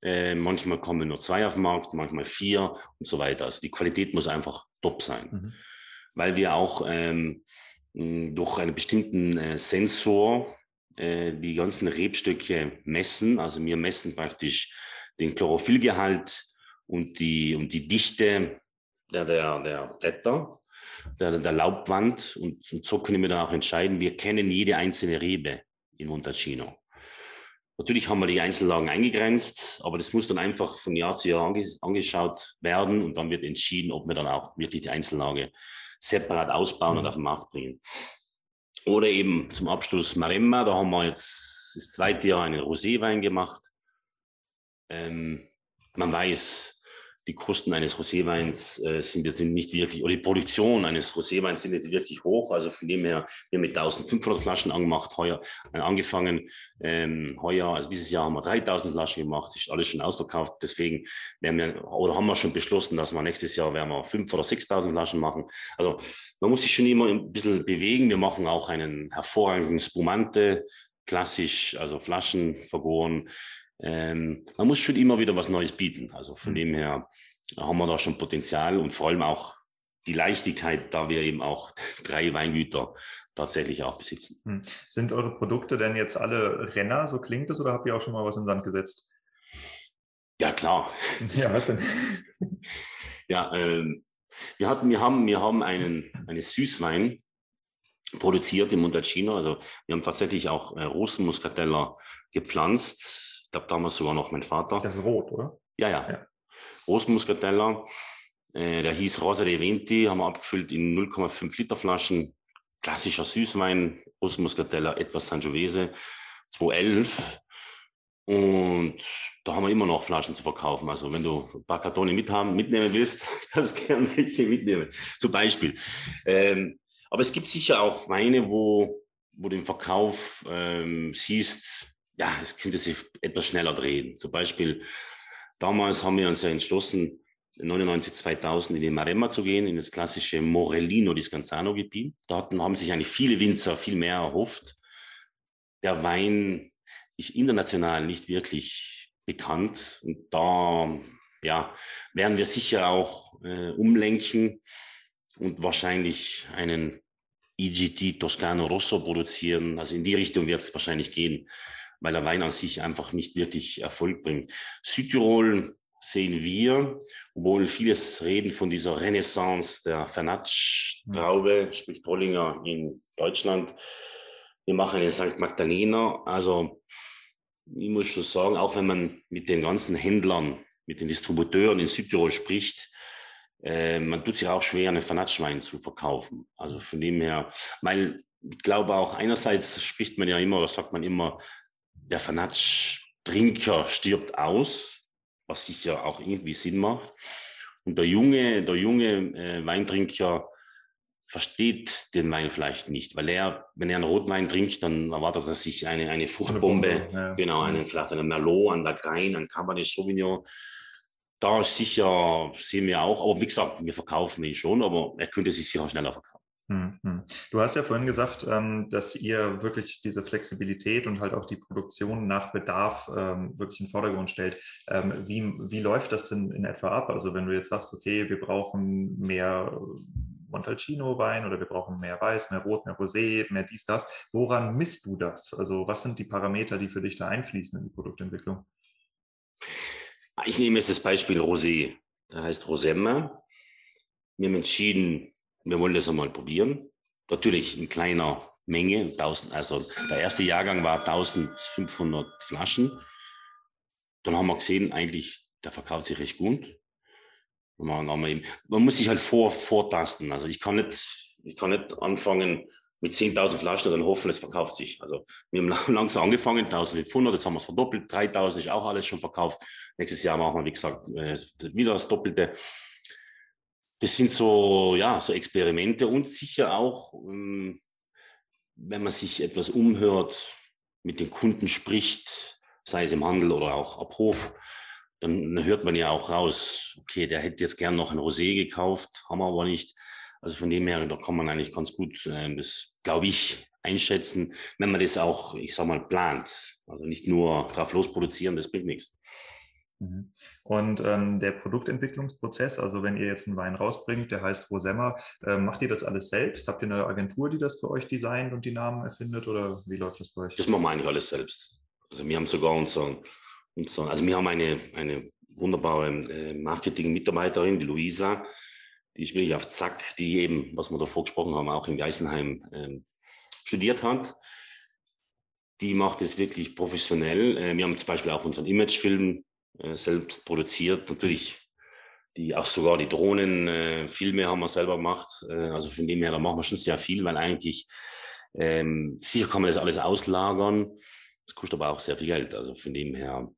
Äh, manchmal kommen nur zwei auf den Markt, manchmal vier und so weiter. Also die Qualität muss einfach top sein, mhm. weil wir auch ähm, durch einen bestimmten äh, Sensor äh, die ganzen Rebstöcke messen. Also wir messen praktisch den Chlorophyllgehalt und die, und die Dichte der, der, der Blätter der, der Laubwand und, und, so können wir dann auch entscheiden, wir kennen jede einzelne Rebe in Montalcino. Natürlich haben wir die Einzellagen eingegrenzt, aber das muss dann einfach von Jahr zu Jahr anges angeschaut werden und dann wird entschieden, ob wir dann auch wirklich die Einzellage separat ausbauen und mhm. auf den Markt bringen. Oder eben zum Abschluss Maremma, da haben wir jetzt das zweite Jahr einen Roséwein gemacht. Ähm, man weiß, die Kosten eines Roséweins äh, sind jetzt nicht wirklich, oder die Produktion eines Roséweins sind jetzt wirklich hoch. Also von dem her, wir haben mit 1500 Flaschen angemacht, heuer äh, angefangen. Ähm, heuer, also dieses Jahr haben wir 3000 Flaschen gemacht, ist alles schon ausverkauft. Deswegen werden wir, oder haben wir schon beschlossen, dass wir nächstes Jahr werden wir 5.000 oder 6.000 Flaschen machen. Also man muss sich schon immer ein bisschen bewegen. Wir machen auch einen hervorragenden Spumante, klassisch, also Flaschen vergoren ähm, man muss schon immer wieder was Neues bieten. Also von mhm. dem her haben wir da schon Potenzial und vor allem auch die Leichtigkeit, da wir eben auch drei Weingüter tatsächlich auch besitzen. Mhm. Sind eure Produkte denn jetzt alle Renner, so klingt es, oder habt ihr auch schon mal was in den Sand gesetzt? Ja, klar. Ja, was denn? ja, ähm, wir, hatten, wir haben, wir haben einen, einen Süßwein produziert im Montalcino. Also wir haben tatsächlich auch äh, Rosenmuskateller gepflanzt glaube damals sogar noch mein Vater. Das ist rot, oder? Ja, ja. ja. Großmuskateller, äh, der hieß Rosa de Venti, haben wir abgefüllt in 0,5 Liter Flaschen. Klassischer Süßwein, Großmuskateller, etwas Sangiovese, 211. Und da haben wir immer noch Flaschen zu verkaufen. Also wenn du ein paar Kartone mithaben, mitnehmen willst, kannst du gerne welche mitnehmen. Zum Beispiel. Ähm, aber es gibt sicher auch Weine, wo, wo du im Verkauf ähm, siehst, ja, es könnte sich etwas schneller drehen. Zum Beispiel, damals haben wir uns ja entschlossen, 99, 2000 in die Maremma zu gehen, in das klassische Morellino di Scanzano-Gebiet. Dort haben sich eigentlich viele Winzer viel mehr erhofft. Der Wein ist international nicht wirklich bekannt. Und da ja, werden wir sicher auch äh, umlenken und wahrscheinlich einen IGT Toscano Rosso produzieren. Also in die Richtung wird es wahrscheinlich gehen weil der Wein an sich einfach nicht wirklich Erfolg bringt. Südtirol sehen wir, obwohl vieles reden von dieser Renaissance der Fernatsch-Traube, sprich Trollinger in Deutschland. Wir machen einen St. Magdalena. Also ich muss schon sagen, auch wenn man mit den ganzen Händlern, mit den Distributeuren in Südtirol spricht, äh, man tut sich auch schwer, einen Fernatschwein zu verkaufen. Also von dem her, weil ich glaube auch einerseits spricht man ja immer, oder sagt man immer, der Fanatsch-Trinker stirbt aus, was sicher auch irgendwie Sinn macht. Und der junge, der junge äh, Weintrinker versteht den Wein vielleicht nicht, weil er, wenn er einen Rotwein trinkt, dann erwartet er sich eine, eine Fruchtbombe, eine ja. genau, einen, vielleicht einen Merlot, einen Lagrein, einen Cabernet Sauvignon. Da sicher sehen wir auch, aber wie gesagt, wir verkaufen ihn schon, aber er könnte sich sicher schneller verkaufen. Mhm. Du hast ja vorhin gesagt, ähm, dass ihr wirklich diese Flexibilität und halt auch die Produktion nach Bedarf ähm, wirklich in den Vordergrund stellt. Ähm, wie, wie läuft das denn in etwa ab? Also wenn du jetzt sagst, okay, wir brauchen mehr Montalcino-Wein oder wir brauchen mehr Weiß, mehr Rot, mehr Rosé, mehr dies, das. Woran misst du das? Also was sind die Parameter, die für dich da einfließen in die Produktentwicklung? Ich nehme jetzt das Beispiel Rosé. Da heißt Rosemma. Wir haben entschieden, wir wollen das einmal probieren. Natürlich in kleiner Menge, 1000, also der erste Jahrgang war 1500 Flaschen. Dann haben wir gesehen, eigentlich, der verkauft sich recht gut. Man, man muss sich halt vor, vortasten. Also ich kann nicht, ich kann nicht anfangen mit 10.000 Flaschen und dann hoffen, es verkauft sich. Also wir haben langsam angefangen, 1.500, jetzt haben wir es verdoppelt, 3.000 ist auch alles schon verkauft. Nächstes Jahr machen wir, wie gesagt, äh, wieder das Doppelte das sind so, ja, so Experimente und sicher auch, ähm, wenn man sich etwas umhört, mit den Kunden spricht, sei es im Handel oder auch ab Hof, dann hört man ja auch raus, okay, der hätte jetzt gern noch ein Rosé gekauft, haben wir aber nicht. Also von dem her, da kann man eigentlich ganz gut, äh, das glaube ich, einschätzen, wenn man das auch, ich sag mal, plant. Also nicht nur drauf losproduzieren, das bringt nichts. Mhm. Und ähm, der Produktentwicklungsprozess, also wenn ihr jetzt einen Wein rausbringt, der heißt Rosemmer, äh, macht ihr das alles selbst? Habt ihr eine Agentur, die das für euch designt und die Namen erfindet oder wie läuft das bei euch? Das machen wir eigentlich alles selbst. Also wir haben sogar unseren, unseren also wir haben eine, eine wunderbare äh, Marketing-Mitarbeiterin, die Luisa, die ist wirklich auf Zack, die eben, was wir davor gesprochen haben, auch in Geisenheim äh, studiert hat. Die macht es wirklich professionell. Äh, wir haben zum Beispiel auch unseren Imagefilm äh, selbst produziert. Natürlich die auch sogar die Drohnen, äh, Filme haben wir selber gemacht. Äh, also von dem her, da machen wir schon sehr viel, weil eigentlich Ähm, sicher kann man das alles auslagern. Das kostet aber auch sehr viel Geld. Also von dem her,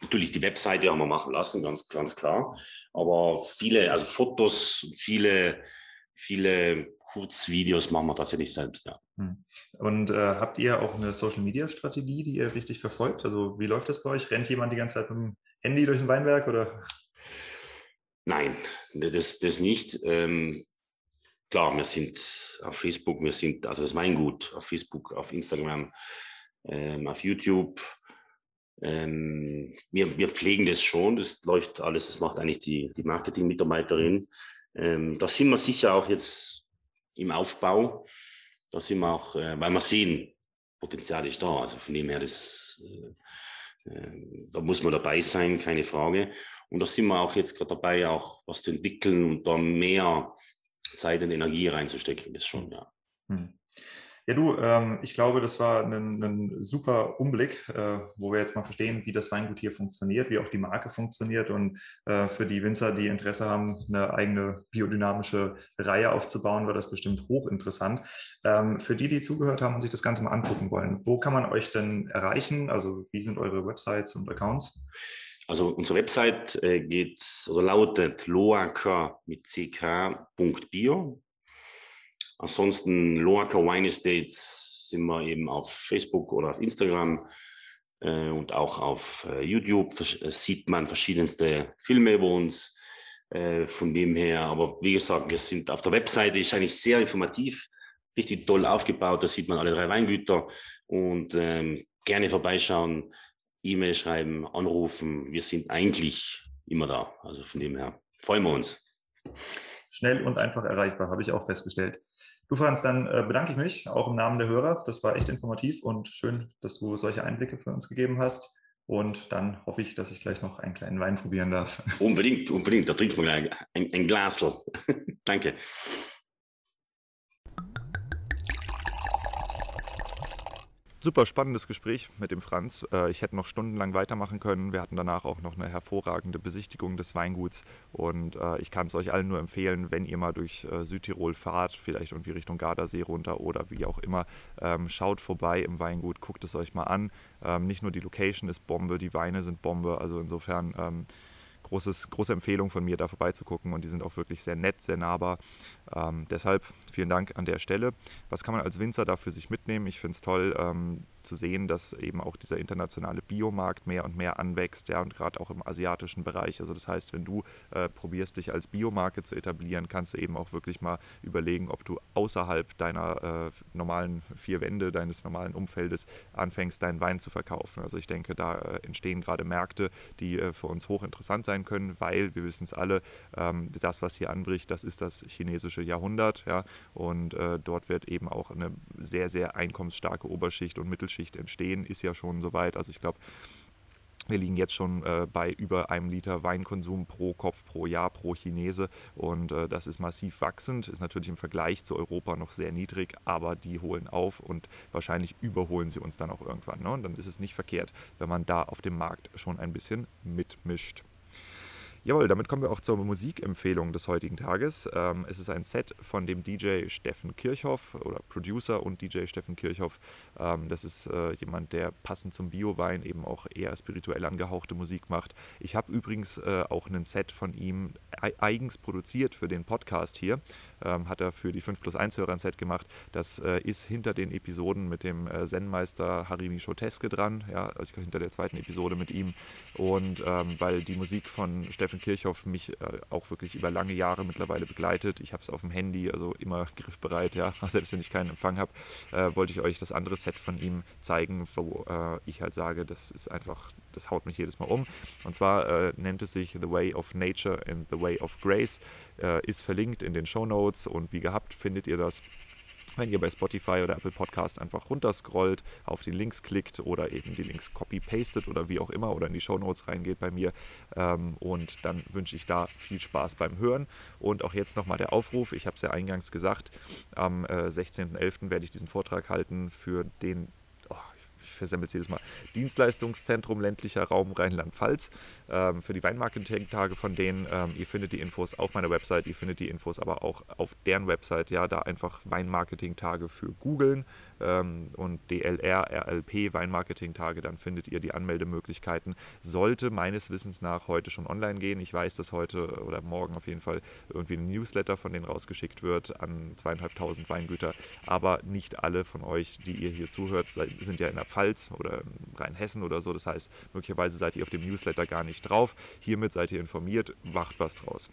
natürlich die Webseite haben wir machen lassen, ganz, ganz klar. Aber viele, also Fotos, viele, viele Kurzvideos machen wir tatsächlich selbst, ja. Hm. Und äh, habt ihr auch eine Social Media Strategie, die ihr richtig verfolgt? Also wie läuft das bei euch? Rennt jemand die ganze Zeit mit dem Handy durch ein Weinberg oder? Nein, das, das nicht. Ähm, klar, wir sind auf Facebook, wir sind, also das Weingut auf Facebook, auf Instagram, ähm, auf YouTube. Ähm, wir, wir pflegen das schon, das läuft alles, das macht eigentlich die, die Marketing-Mitarbeiterin. Ähm, da sind wir sicher auch jetzt im Aufbau. Da sind wir auch, äh, weil wir sehen, Potenzial ist da. Also von dem her, das, äh, äh, da muss man dabei sein, keine Frage. Und da sind wir auch jetzt gerade dabei, auch was zu entwickeln und da mehr Zeit und Energie reinzustecken, das schon, ja. Hm. Ja, du, ähm, ich glaube, das war ein, ein super Umblick, äh, wo wir jetzt mal verstehen, wie das Weingut hier funktioniert, wie auch die Marke funktioniert und äh, für die Winzer, die Interesse haben, eine eigene biodynamische Reihe aufzubauen, war das bestimmt hochinteressant. Ähm, für die, die zugehört haben und sich das Ganze mal angucken wollen, wo kann man euch denn erreichen? Also wie sind eure Websites und Accounts? Also unsere Website äh, geht oder lautet loaker mit ck.bio. Ansonsten Loaker Wine Estates sind wir eben auf Facebook oder auf Instagram äh, und auch auf äh, YouTube äh, sieht man verschiedenste Filme über uns. Äh, von dem her, aber wie gesagt, wir sind auf der Webseite, ist eigentlich sehr informativ, richtig toll aufgebaut. Da sieht man alle drei Weingüter und ähm, gerne vorbeischauen. E-Mail schreiben, anrufen. Wir sind eigentlich immer da. Also von dem her freuen wir uns. Schnell und einfach erreichbar, habe ich auch festgestellt. Du, Franz, dann äh, bedanke ich mich auch im Namen der Hörer. Das war echt informativ und schön, dass du solche Einblicke für uns gegeben hast. Und dann hoffe ich, dass ich gleich noch einen kleinen Wein probieren darf. Unbedingt, unbedingt. Da trinkt man gleich ein, ein Glasl. Danke. Super spannendes Gespräch mit dem Franz. Äh, ich hätte noch stundenlang weitermachen können. Wir hatten danach auch noch eine hervorragende Besichtigung des Weinguts und äh, ich kann es euch allen nur empfehlen, wenn ihr mal durch äh, Südtirol fahrt, vielleicht irgendwie Richtung Gardasee runter oder wie auch immer, ähm, schaut vorbei im Weingut, guckt es euch mal an. Ähm, nicht nur die Location ist Bombe, die Weine sind Bombe, also insofern ähm, großes, große Empfehlung von mir, da vorbeizugucken und die sind auch wirklich sehr nett, sehr nahbar. Ähm, deshalb vielen Dank an der Stelle. Was kann man als Winzer da für sich mitnehmen? Ich finde es toll, ähm, zu sehen, dass eben auch dieser internationale Biomarkt mehr und mehr anwächst, ja, und gerade auch im asiatischen Bereich. Also das heißt, wenn du äh, probierst, dich als Biomarke zu etablieren, kannst du eben auch wirklich mal überlegen, ob du außerhalb deiner äh, normalen vier Wände, deines normalen Umfeldes anfängst, deinen Wein zu verkaufen. Also ich denke, da äh, entstehen gerade Märkte, die äh, für uns hochinteressant sein können, weil wir wissen es alle, ähm, das, was hier anbricht, das ist das chinesische Jahrhundert, ja, und äh, dort wird eben auch eine sehr, sehr einkommensstarke Oberschicht und Mittelschicht Mittelschicht entstehen, ist ja schon soweit. Also ich glaube, wir liegen jetzt schon äh, bei über einem Liter Weinkonsum pro Kopf pro Jahr pro Chinese und äh, das ist massiv wachsend, ist natürlich im Vergleich zu Europa noch sehr niedrig, aber die holen auf und wahrscheinlich überholen sie uns dann auch irgendwann. Ne? Und dann ist es nicht verkehrt, wenn man da auf dem Markt schon ein bisschen mitmischt. Jawohl, damit kommen wir auch zur Musikempfehlung des heutigen Tages. Ähm, es ist ein Set von dem DJ Steffen Kirchhoff oder Producer und DJ Steffen Kirchhoff. Ähm, das ist äh, jemand, der passend zum Biowein eben auch eher spirituell angehauchte Musik macht. Ich habe übrigens äh, auch ein Set von ihm eigens produziert für den Podcast hier. Ähm, hat er für die 5 plus 1 Hörer ein Set gemacht. Das äh, ist hinter den Episoden mit dem äh, Zen-Meister Harimi Schoteske dran, ja, also hinter der zweiten Episode mit ihm. Und ähm, weil die Musik von Steffen Steffen Kirchhoff mich äh, auch wirklich über lange Jahre mittlerweile begleitet. Ich habe es auf dem Handy, also immer griffbereit, ja, selbst wenn ich keinen Empfang habe, äh, wollte ich euch das andere Set von ihm zeigen, wo äh, ich halt sage, das ist einfach, das haut mich jedes Mal um. Und zwar äh, nennt es sich The Way of Nature and The Way of Grace, äh, ist verlinkt in den Show Notes und wie gehabt findet ihr das wenn ihr bei Spotify oder Apple Podcast einfach runterscrollt, auf die Links klickt oder eben die Links copy-pastet oder wie auch immer oder in die Show Notes reingeht bei mir. Ähm, und dann wünsche ich da viel Spaß beim Hören. Und auch jetzt nochmal der Aufruf, ich habe es ja eingangs gesagt, am äh, 16.11. werde ich diesen Vortrag halten für den versemmelt es jedes Mal. Dienstleistungszentrum ländlicher Raum Rheinland-Pfalz ähm, für die Weinmarketing-Tage von denen. Ähm, ihr findet die Infos auf meiner Website, ihr findet die Infos aber auch auf deren Website. Ja, da einfach Weinmarketing-Tage für googeln und DLR, RLP Weinmarketing-Tage, dann findet ihr die Anmeldemöglichkeiten. Sollte meines Wissens nach heute schon online gehen. Ich weiß, dass heute oder morgen auf jeden Fall irgendwie ein Newsletter von denen rausgeschickt wird an zweieinhalbtausend Weingüter. Aber nicht alle von euch, die ihr hier zuhört, sind ja in der Pfalz oder in Rheinhessen oder so. Das heißt, möglicherweise seid ihr auf dem Newsletter gar nicht drauf. Hiermit seid ihr informiert, macht was draus.